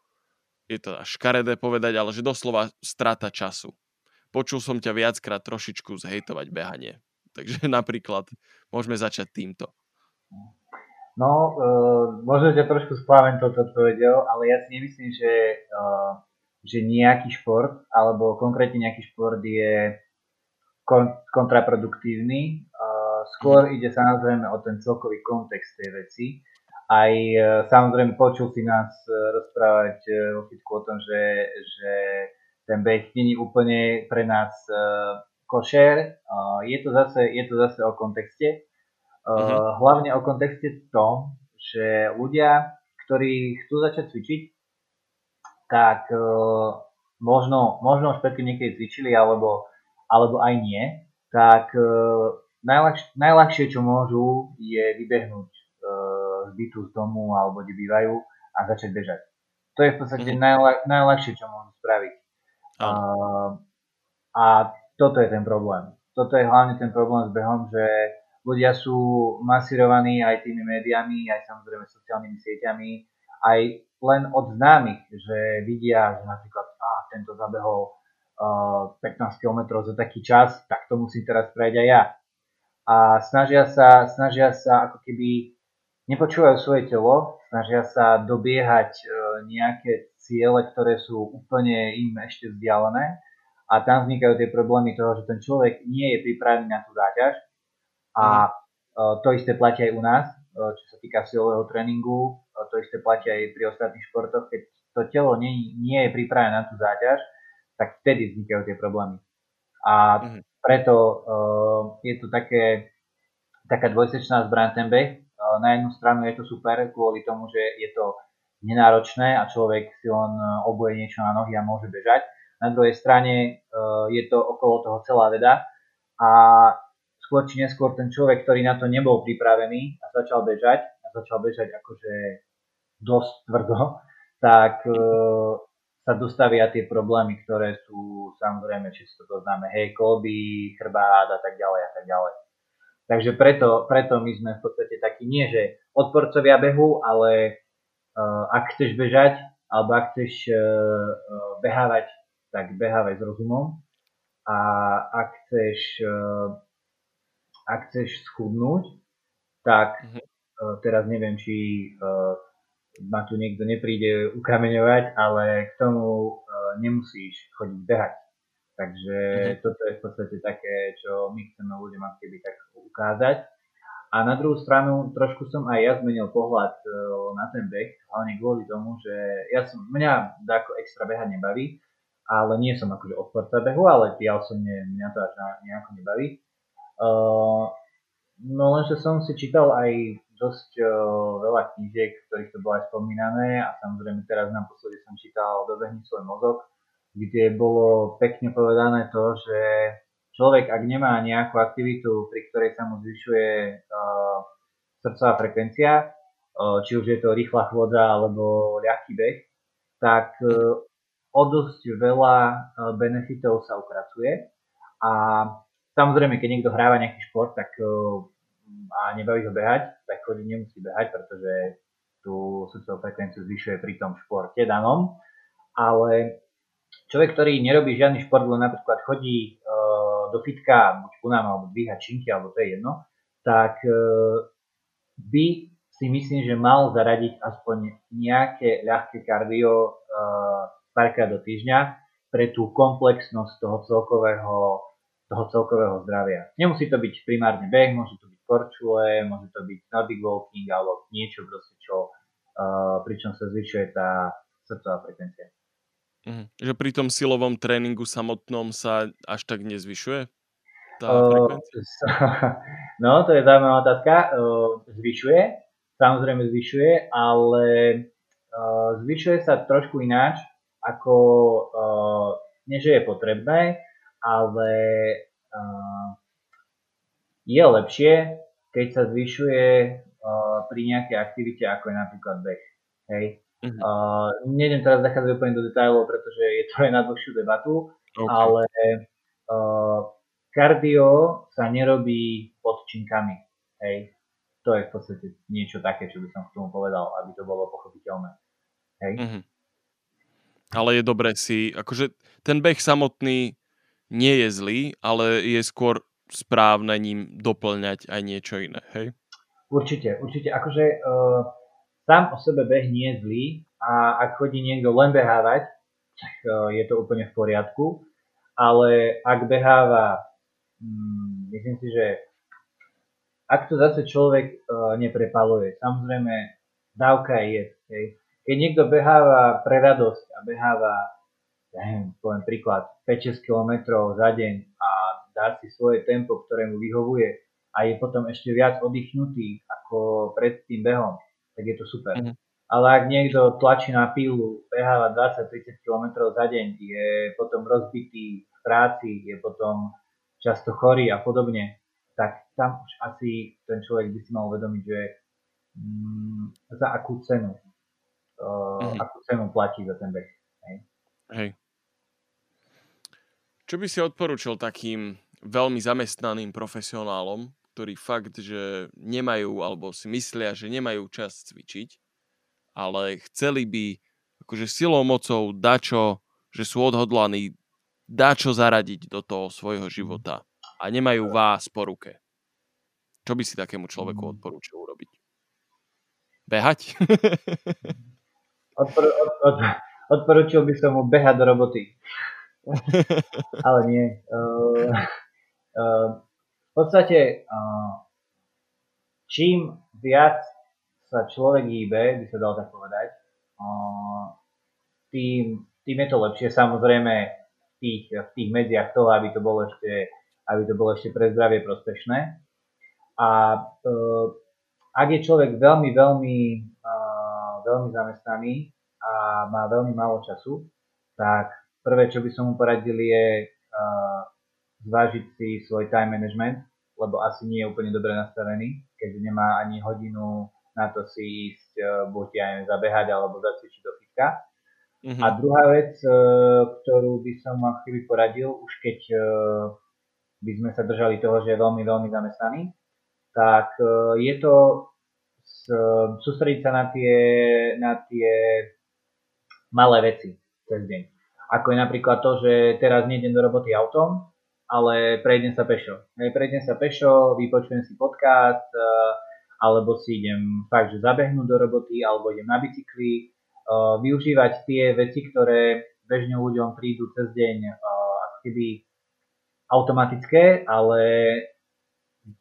S1: je to až škaredé povedať, ale že doslova strata času. Počul som ťa viackrát trošičku zhejtovať behanie. Takže napríklad môžeme začať týmto.
S2: No, uh, možno ťa trošku spláven toto odpovedel, ale ja si nemyslím, že, uh, že nejaký šport, alebo konkrétne nejaký šport je kon- kontraproduktívny. Uh, skôr ide samozrejme o ten celkový kontext tej veci. Aj uh, samozrejme počul si nás uh, rozprávať uh, o fitku o tom, že, že ten beh není úplne pre nás uh, košer. Uh, je, to zase, je to zase o kontexte. Uh, uh-huh. Hlavne o kontexte tom, že ľudia, ktorí chcú začať cvičiť, tak uh, možno, možno už predtým niekedy cvičili, alebo alebo aj nie, tak uh, najľahšie, najľahšie, čo môžu, je vybehnúť uh, z bytu, z domu alebo kde bývajú a začať bežať. To je v podstate mm-hmm. najľah, najľahšie, čo môžu spraviť. Uh, a toto je ten problém. Toto je hlavne ten problém s behom, že ľudia sú masírovaní aj tými médiami, aj samozrejme sociálnymi sieťami, aj len od známych, že vidia, že napríklad á, tento zabehol 15 km za taký čas, tak to musím teraz spraviť aj ja. A snažia sa, snažia sa ako keby nepočúvajú svoje telo, snažia sa dobiehať e, nejaké ciele, ktoré sú úplne im ešte vzdialené. A tam vznikajú tie problémy toho, že ten človek nie je pripravený na tú záťaž. A e, to isté platí aj u nás, čo sa týka silového tréningu, to isté platí aj pri ostatných športoch, keď to telo nie, nie je pripravené na tú záťaž, tak vtedy vznikajú tie problémy. A mm-hmm. preto uh, je to také, taká dvojsečná zbraň ten beh. Uh, na jednu stranu je to super kvôli tomu, že je to nenáročné a človek si len oboje niečo na nohy a môže bežať. Na druhej strane uh, je to okolo toho celá veda a skôr či neskôr ten človek, ktorý na to nebol pripravený a začal bežať, a začal bežať akože dosť tvrdo, tak uh, sa dostavia tie problémy, ktoré sú samozrejme čisto to známe, hej, kolby, chrbát a tak ďalej a tak ďalej. Takže preto, preto my sme v podstate takí, nie že odporcovia behu, ale uh, ak chceš bežať, alebo ak chceš uh, uh, behávať, tak behávaj s rozumom. A ak chceš, uh, ak chceš schudnúť, tak uh, teraz neviem, či uh, ma tu niekto nepríde ukameňovať, ale k tomu uh, nemusíš chodiť behať. Takže mm-hmm. toto je v podstate také, čo my chceme ľuďom keby tak ukázať. A na druhú stranu trošku som aj ja zmenil pohľad na ten beh, hlavne kvôli tomu, že ja som, mňa ako extra behať nebaví, ale nie som akože odporca behu, ale ja osobne mňa to až nejako nebaví. Uh, no lenže som si čítal aj dosť uh, veľa knížiek, v ktorých to bolo aj spomínané a samozrejme teraz naposledy som čítal Dobehni svoj mozog, kde bolo pekne povedané to, že človek, ak nemá nejakú aktivitu, pri ktorej sa mu zvyšuje uh, srdcová frekvencia, uh, či už je to rýchla chôdza alebo ľahký beh, tak uh, o dosť veľa uh, benefitov sa ukracuje. A samozrejme, keď niekto hráva nejaký šport, tak a nebaví ho behať, tak chodiť nemusí behať, pretože tú srdcovú frekvenciu zvyšuje pri tom športe danom. Ale človek, ktorý nerobí žiadny šport, len napríklad chodí uh, do fitka, buď kunám, alebo dvíhať činky, alebo to je jedno, tak uh, by si myslím, že mal zaradiť aspoň nejaké ľahké kardio uh, párkrát do týždňa, pre tú komplexnosť toho celkového, toho celkového zdravia. Nemusí to byť primárne beh, môže to byť korčule, môže to byť Nordic walking alebo niečo proste, čo, uh, pričom sa zvyšuje tá srdcová frekvencia.
S1: Mhm. Že pri tom silovom tréningu samotnom sa až tak nezvyšuje tá uh, frekvencia?
S2: no, to je zaujímavá otázka. Uh, zvyšuje, samozrejme zvyšuje, ale uh, zvyšuje sa trošku ináč, ako uh, nie, že je potrebné, ale uh, je lepšie, keď sa zvyšuje uh, pri nejakej aktivite, ako je napríklad beh. Hej. Uh-huh. Uh, nejdem teraz zachádzať úplne do detailov, pretože je to aj na dlhšiu debatu, okay. ale uh, kardio sa nerobí pod činkami. Hej. To je v podstate niečo také, čo by som k tomu povedal, aby to bolo pochopiteľné. Hej. Uh-huh
S1: ale je dobré si, akože ten beh samotný nie je zlý, ale je skôr správne ním doplňať aj niečo iné, hej?
S2: Určite, určite. Akože uh, sám o sebe beh nie je zlý a ak chodí niekto len behávať, tak uh, je to úplne v poriadku, ale ak beháva, um, myslím si, že ak to zase človek uh, neprepaluje, samozrejme dávka je, hej, keď niekto beháva pre radosť a beháva, ja neviem, poviem príklad, 5-6 km za deň a dá si svoje tempo, ktoré mu vyhovuje a je potom ešte viac oddychnutý ako pred tým behom, tak je to super. Mm-hmm. Ale ak niekto tlačí na pílu, beháva 20-30 km za deň, je potom rozbitý v práci, je potom často chorý a podobne, tak tam už asi ten človek by si mal uvedomiť, že mm, za akú cenu mm-hmm. akú cenu platí za ten beh. Hej.
S1: Hej. Čo by si odporúčil takým veľmi zamestnaným profesionálom, ktorí fakt, že nemajú, alebo si myslia, že nemajú čas cvičiť, ale chceli by akože silou mocou dačo, že sú odhodlaní dačo zaradiť do toho svojho života a nemajú vás po ruke. Čo by si takému človeku mm. odporúčil urobiť? Behať?
S2: Odpor, od, od, odporučil by som mu behať do roboty. Ale nie. Uh, uh, v podstate, uh, čím viac sa človek hýbe, by sa dal tak povedať, uh, tým, tým je to lepšie. Samozrejme v tých, v tých medziach toho, aby to bolo ešte, aby to bolo ešte pre zdravie prospešné. A uh, ak je človek veľmi, veľmi veľmi zamestnaný a má veľmi málo času, tak prvé, čo by som mu poradil je uh, zvážiť si svoj time management, lebo asi nie je úplne dobre nastavený, keďže nemá ani hodinu na to si ísť uh, buď ja neviem, zabehať alebo zacvičiť do fitka. Mm-hmm. A druhá vec, uh, ktorú by som vám chvíli poradil, už keď uh, by sme sa držali toho, že je veľmi, veľmi zamestnaný, tak uh, je to sústrediť sa na tie, na tie malé veci cez deň. Ako je napríklad to, že teraz nejdem do roboty autom, ale prejdem sa pešo. Prejdem sa pešo, vypočujem si podcast, e, alebo si idem fakt, že zabehnúť do roboty, alebo idem na bicykli. E, využívať tie veci, ktoré bežne ľuďom prídu cez deň e, ako keby automatické, ale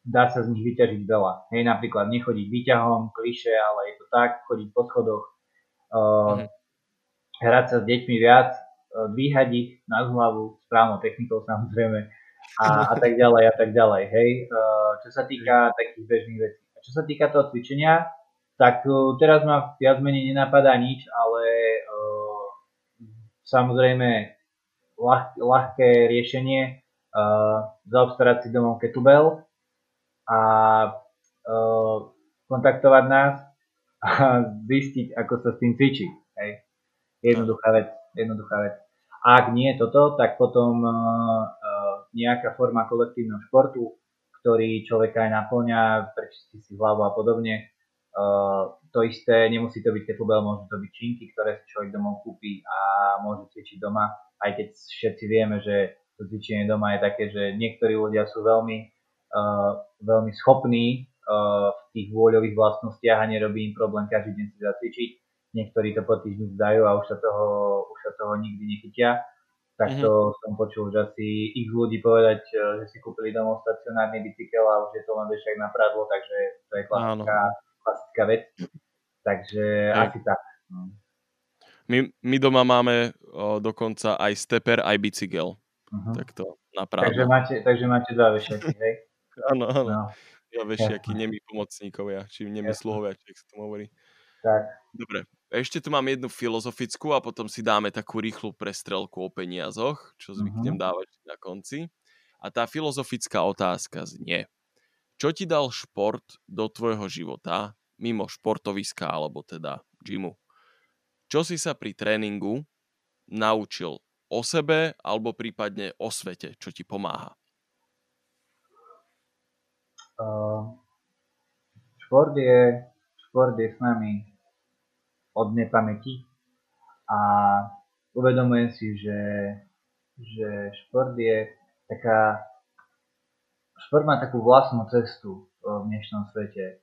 S2: dá sa z nich vyťažiť veľa. Hej, napríklad nechodiť výťahom, kliše, ale je to tak, chodiť po schodoch, uh, hrať sa s deťmi viac, dvíhať ich na hlavu, správnou technikou samozrejme, a, a tak ďalej, a tak ďalej. Hej, uh, čo sa týka takých bežných vecí. A čo sa týka toho cvičenia, tak uh, teraz ma viac menej nenapadá nič, ale samozrejme ľah, ľahké riešenie zaobstarať si domov kettlebell, a kontaktovať nás a zistiť, ako sa s tým cvičí. Hej. Jednoduchá vec. Jednoduchá vec. A ak nie je toto, tak potom uh, uh, nejaká forma kolektívneho športu, ktorý človeka aj naplňa, prečistí si hlavu a podobne. Uh, to isté, nemusí to byť kettlebell, môžu to byť činky, ktoré si človek domov kúpi a môže cvičiť doma, aj keď všetci vieme, že to cvičenie doma je také, že niektorí ľudia sú veľmi veľmi schopný v tých vôľových vlastnostiach a nerobí im problém každý deň si zacvičiť. Niektorí to po týždni zdajú a už sa toho, už sa toho nikdy nechytia. tak to mm-hmm. som počul, že asi ich ľudí povedať, e, že si kúpili domov stacionárny bicykel a už je to len vešak na pradlo, takže to je klasická, klasická vec. Takže ja. asi tak. No.
S1: My, my doma máme o, dokonca aj steper, aj bicykel. Uh-huh. Tak to napravdu.
S2: Takže máte, takže máte dva vešiaky, hej?
S1: Áno, áno. No. Dva vešiaky, nemí pomocníkovia, či nemí sluhovia, či sa to hovorí.
S2: Tak.
S1: Dobre, ešte tu mám jednu filozofickú a potom si dáme takú rýchlu prestrelku o peniazoch, čo zvyknem uh-huh. dávať na konci. A tá filozofická otázka znie. Čo ti dal šport do tvojho života, mimo športoviska alebo teda gymu? Čo si sa pri tréningu naučil o sebe alebo prípadne o svete, čo ti pomáha?
S2: Uh, šport, je, šport je s nami od nepamäti a uvedomujem si, že, že šport je taká, šport má takú vlastnú cestu v dnešnom svete.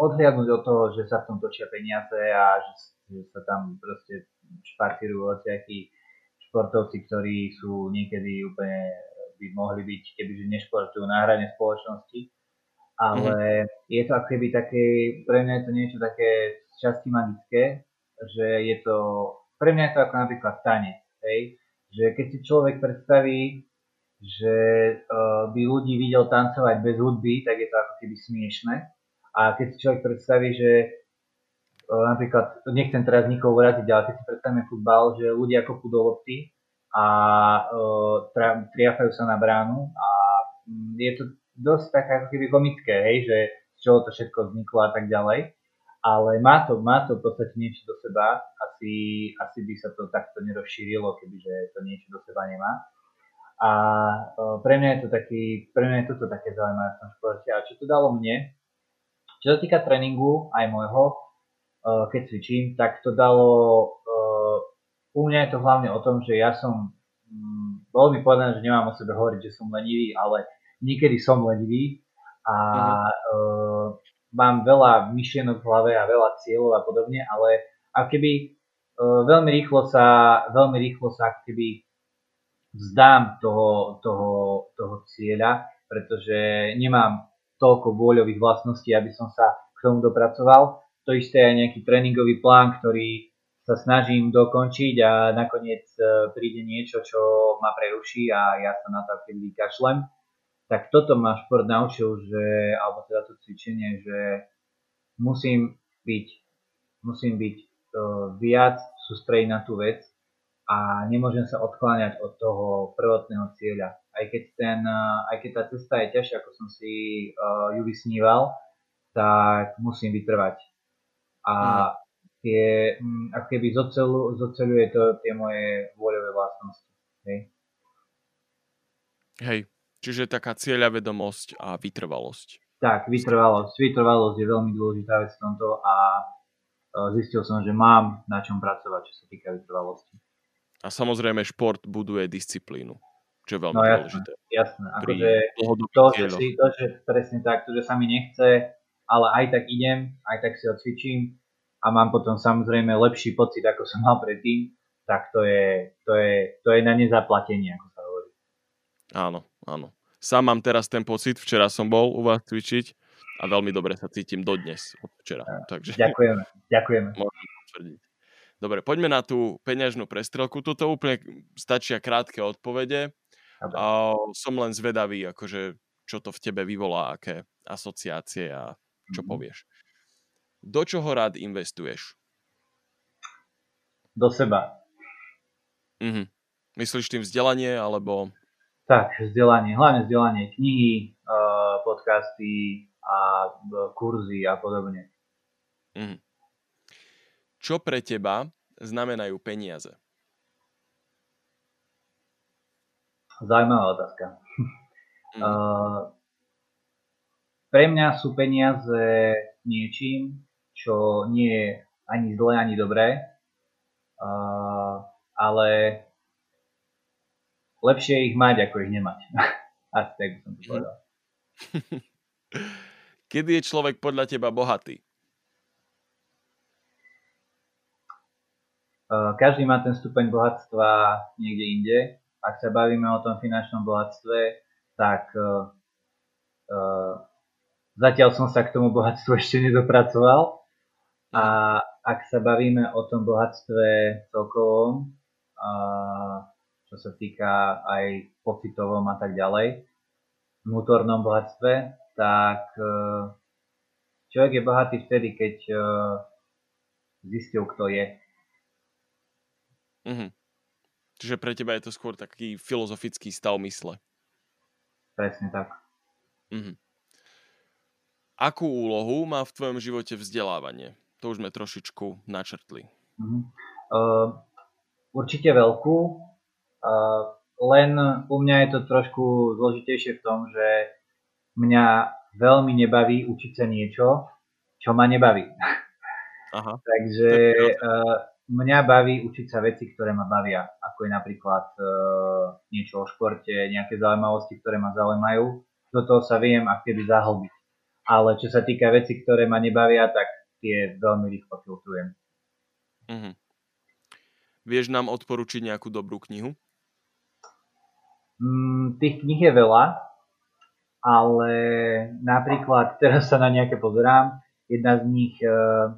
S2: Odhliadnúť od toho, že sa v tom točia peniaze a že, že sa tam proste špartírujú hociakí športovci, ktorí sú niekedy úplne by mohli byť, kebyže nešportujú na hrane spoločnosti. Ale mm-hmm. je to ako keby také, pre mňa je to niečo také časti magické, že je to, pre mňa je to ako napríklad tanec, hej? že keď si človek predstaví, že uh, by ľudí videl tancovať bez hudby, tak je to ako keby smiešne. A keď si človek predstaví, že uh, napríklad, nechcem teraz nikoho vratiť, ale keď si predstavíme futbal, že ľudia kopú do lopty a uh, triafajú sa na bránu a um, je to dosť tak ako keby komické, hej, že z čoho to všetko vzniklo a tak ďalej ale má to, má to v podstate niečo do seba, asi, asi by sa to takto nerozšírilo, kebyže to niečo do seba nemá. A pre mňa je to taký, pre mňa je toto také zaujímavé v tom športe. A čo to dalo mne? Čo sa týka tréningu, aj môjho, keď cvičím, tak to dalo, u mňa je to hlavne o tom, že ja som, mm, bolo mi povedané, že nemám o sebe hovoriť, že som lenivý, ale niekedy som lenivý a mm-hmm mám veľa myšlienok v hlave a veľa cieľov a podobne, ale ako keby uh, veľmi rýchlo sa, veľmi rýchlo sa keby vzdám toho, toho, toho cieľa, pretože nemám toľko vôľových vlastností, aby som sa k tomu dopracoval. To isté je nejaký tréningový plán, ktorý sa snažím dokončiť a nakoniec e, príde niečo, čo ma preruší a ja sa na to keby vykašlem tak toto ma šport naučil, že, alebo teda to cvičenie, že musím byť, musím byť uh, viac sústrediť na tú vec a nemôžem sa odkláňať od toho prvotného cieľa. Aj keď, ten, uh, aj keď tá cesta je ťažšia, ako som si uh, ju vysníval, tak musím vytrvať. A mm. tie, um, ako keby zocelu, zoceluje to tie moje vôľové vlastnosti. Hej.
S1: Hej, Čiže taká cieľavedomosť a vytrvalosť.
S2: Tak, vytrvalosť. Vytrvalosť je veľmi dôležitá vec v tomto a e, zistil som, že mám na čom pracovať, čo sa týka vytrvalosti.
S1: A samozrejme šport buduje disciplínu, čo je veľmi no,
S2: jasné,
S1: dôležité.
S2: Jasné, akože to, že si, to, že presne tak, to, že sa mi nechce, ale aj tak idem, aj tak si odcvičím a mám potom samozrejme lepší pocit, ako som mal predtým, tak to je, to je, to je na nezaplatenie, ako sa hovorí.
S1: Áno, áno. Sám mám teraz ten pocit, včera som bol u vás cvičiť a veľmi dobre sa cítim dodnes od včera. Takže...
S2: Ďakujeme, ďakujeme.
S1: Môžem potvrdiť. Dobre, poďme na tú peňažnú prestrelku. Tuto úplne stačia krátke odpovede. A som len zvedavý, akože, čo to v tebe vyvolá, aké asociácie a čo mm-hmm. povieš. Do čoho rád investuješ?
S2: Do seba.
S1: Mhm. Myslíš tým vzdelanie, alebo
S2: tak, vzdelanie, hlavne vzdelanie knihy, uh, podcasty a uh, kurzy a podobne.
S1: Mm. Čo pre teba znamenajú peniaze?
S2: Zaujímavá otázka. Mm. Uh, pre mňa sú peniaze niečím, čo nie je ani zlé, ani dobré, uh, ale lepšie ich mať, ako ich nemať. Asi tak by som to povedal.
S1: Kedy je človek podľa teba bohatý?
S2: každý má ten stupeň bohatstva niekde inde. Ak sa bavíme o tom finančnom bohatstve, tak zatiaľ som sa k tomu bohatstvu ešte nedopracoval. A ak sa bavíme o tom bohatstve celkovom, čo sa týka aj pocitovom a tak ďalej, vnútornom bohatstve, tak e, človek je bohatý vtedy, keď e, zistil, kto je.
S1: Mhm. Čiže pre teba je to skôr taký filozofický stav mysle.
S2: Presne tak.
S1: Mhm. Akú úlohu má v tvojom živote vzdelávanie? To už sme trošičku načrtli.
S2: Mhm. Uh, určite veľkú. Uh, len u mňa je to trošku zložitejšie v tom, že mňa veľmi nebaví učiť sa niečo, čo ma nebaví. Aha. Takže uh, mňa baví učiť sa veci, ktoré ma bavia, ako je napríklad uh, niečo o športe, nejaké zaujímavosti, ktoré ma zaujímajú. Do toho sa viem a keby zahlbiť. Ale čo sa týka veci, ktoré ma nebavia, tak tie veľmi rýchlo filtrujem. Uh-huh.
S1: Vieš nám odporučiť nejakú dobrú knihu?
S2: Mm, tých knih je veľa, ale napríklad teraz sa na nejaké pozerám. Jedna z nich uh,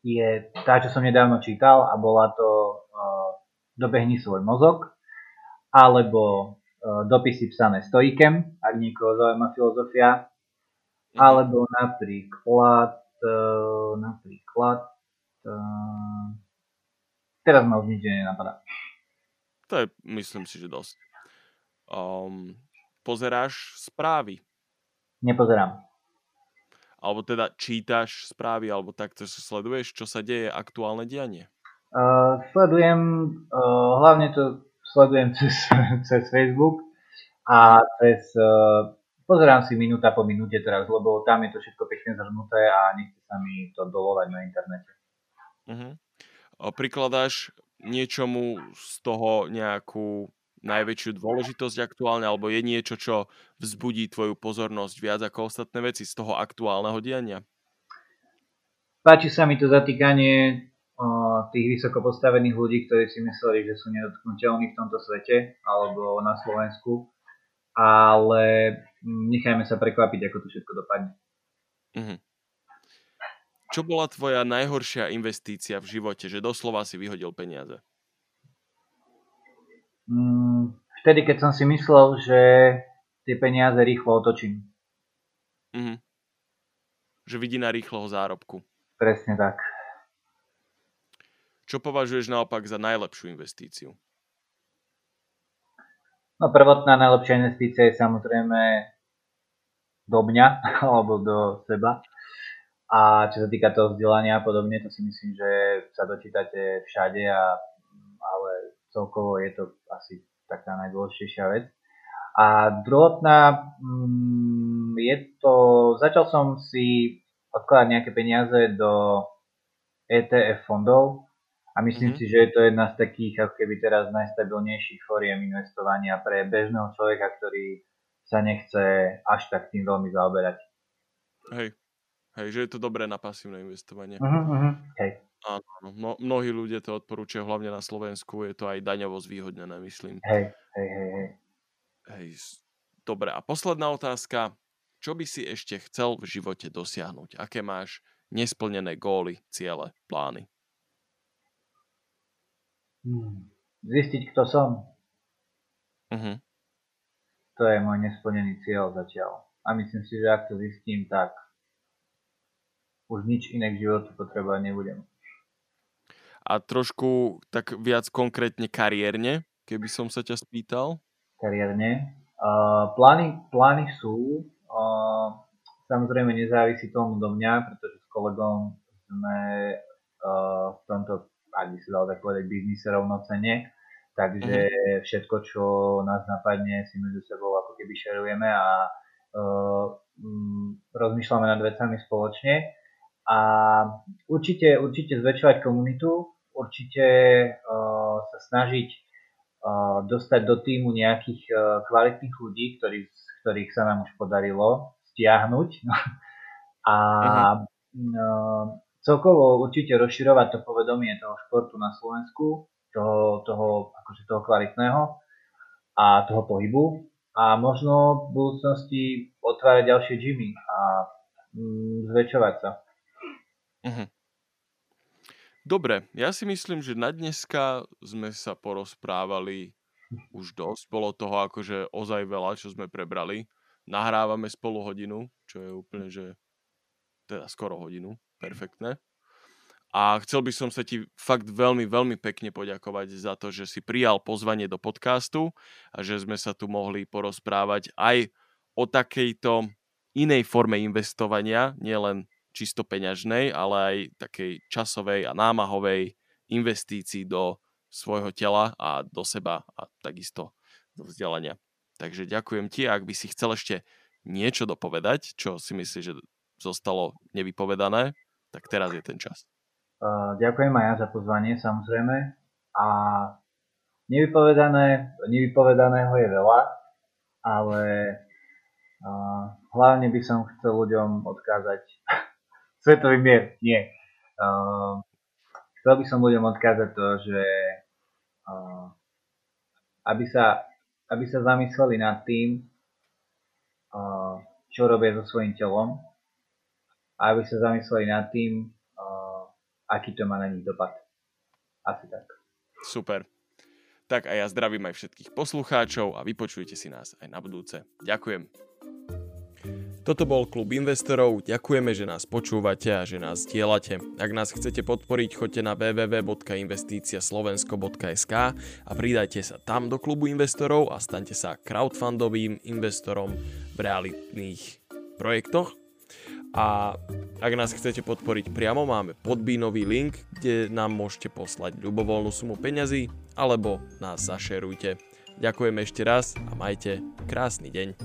S2: je tá, čo som nedávno čítal a bola to uh, Dobehni svoj mozog alebo uh, dopisy psané stoikem, ak niekoho zaujíma filozofia, alebo napríklad napríklad teraz ma už nič nenapadá.
S1: To je, myslím si, že dosť. Um, pozeráš správy?
S2: Nepozerám.
S1: Alebo teda čítaš správy, alebo takto sleduješ, čo sa deje, aktuálne dianie?
S2: Uh, sledujem, uh, hlavne to sledujem cez, cez Facebook a cez, uh, pozerám si minúta po minúte teraz, lebo tam je to všetko pekne zhrnuté a nechce sa mi to dolovať na internete.
S1: Uh-huh. Prikladáš niečomu z toho nejakú najväčšiu dôležitosť aktuálne, alebo je niečo, čo vzbudí tvoju pozornosť viac ako ostatné veci z toho aktuálneho diania?
S2: Páči sa mi to zatýkanie o, tých vysoko postavených ľudí, ktorí si mysleli, že sú nedotknutelní v tomto svete alebo na Slovensku, ale nechajme sa prekvapiť, ako to všetko dopadne. Uh-huh.
S1: Čo bola tvoja najhoršia investícia v živote, že doslova si vyhodil peniaze?
S2: Mm, vtedy, keď som si myslel, že tie peniaze rýchlo otočím.
S1: Mm-hmm. Že vidí na rýchloho zárobku.
S2: Presne tak.
S1: Čo považuješ naopak za najlepšiu investíciu?
S2: No prvotná najlepšia investícia je samozrejme do mňa alebo do seba. A čo sa týka toho vzdelania a podobne, to si myslím, že sa dočítate všade, a, celkovo je to asi taká najdôležitejšia vec. A druhotná mm, je to, začal som si odkladať nejaké peniaze do ETF fondov a myslím mm-hmm. si, že je to jedna z takých ako keby teraz najstabilnejších fóriem investovania pre bežného človeka, ktorý sa nechce až tak tým veľmi zaoberať.
S1: Hej, hej, že je to dobré na pasívne investovanie.
S2: Uh-huh, uh-huh. Hej.
S1: Áno, no, mnohí ľudia to odporúčajú, hlavne na Slovensku, je to aj daňovo zvýhodnené, myslím.
S2: Hej, hej, hej, hej.
S1: Hej, dobre, a posledná otázka. Čo by si ešte chcel v živote dosiahnuť? Aké máš nesplnené góly, ciele, plány?
S2: Hmm. Zistiť, kto som. Uh-huh. To je môj nesplnený cieľ zatiaľ. A myslím si, že ak to zistím, tak už nič iné k životu potrebovať nebudem
S1: a trošku tak viac konkrétne kariérne, keby som sa ťa spýtal?
S2: Kariérne. Uh, plány, plány sú. Uh, samozrejme nezávisí tomu do mňa, pretože s kolegom sme uh, v tomto, ak by sa dalo tak povedať, biznise rovnocene. Takže mm-hmm. všetko, čo nás napadne, si medzi sebou ako keby šerujeme a uh, um, rozmýšľame nad vecami spoločne. A určite, určite zväčšovať komunitu, určite uh, sa snažiť uh, dostať do týmu nejakých uh, kvalitných ľudí, ktorý, ktorých sa nám už podarilo stiahnuť. A uh-huh. uh, celkovo určite rozširovať to povedomie toho športu na Slovensku, toho, toho, akože toho kvalitného a toho pohybu a možno v budúcnosti otvárať ďalšie gymy a mm, zväčšovať sa.
S1: Uh-huh. Dobre, ja si myslím, že na dneska sme sa porozprávali už dosť. Bolo toho akože ozaj veľa, čo sme prebrali. Nahrávame spolu hodinu, čo je úplne, že teda skoro hodinu. Perfektné. A chcel by som sa ti fakt veľmi, veľmi pekne poďakovať za to, že si prijal pozvanie do podcastu a že sme sa tu mohli porozprávať aj o takejto inej forme investovania, nielen čisto peňažnej, ale aj takej časovej a námahovej investícii do svojho tela a do seba a takisto do vzdelania. Takže ďakujem ti ak by si chcel ešte niečo dopovedať, čo si myslíš, že zostalo nevypovedané, tak teraz je ten čas.
S2: Ďakujem aj ja za pozvanie, samozrejme. A nevypovedané, nevypovedaného je veľa, ale hlavne by som chcel ľuďom odkázať svetový mier, nie. Uh, chcel by som ľuďom odkázať to, že uh, aby, sa, aby sa zamysleli nad tým, uh, čo robia so svojím telom a aby sa zamysleli nad tým, uh, aký to má na nich dopad. Asi tak.
S1: Super. Tak a ja zdravím aj všetkých poslucháčov a vypočujte si nás aj na budúce. Ďakujem. Toto bol klub investorov, ďakujeme, že nás počúvate a že nás dielate. Ak nás chcete podporiť, choďte na www.investiciaslovensko.sk a pridajte sa tam do klubu investorov a staňte sa crowdfundovým investorom v realitných projektoch. A ak nás chcete podporiť priamo, máme podbínový link, kde nám môžete poslať ľubovoľnú sumu peňazí alebo nás zašerujte. Ďakujem ešte raz a majte krásny deň.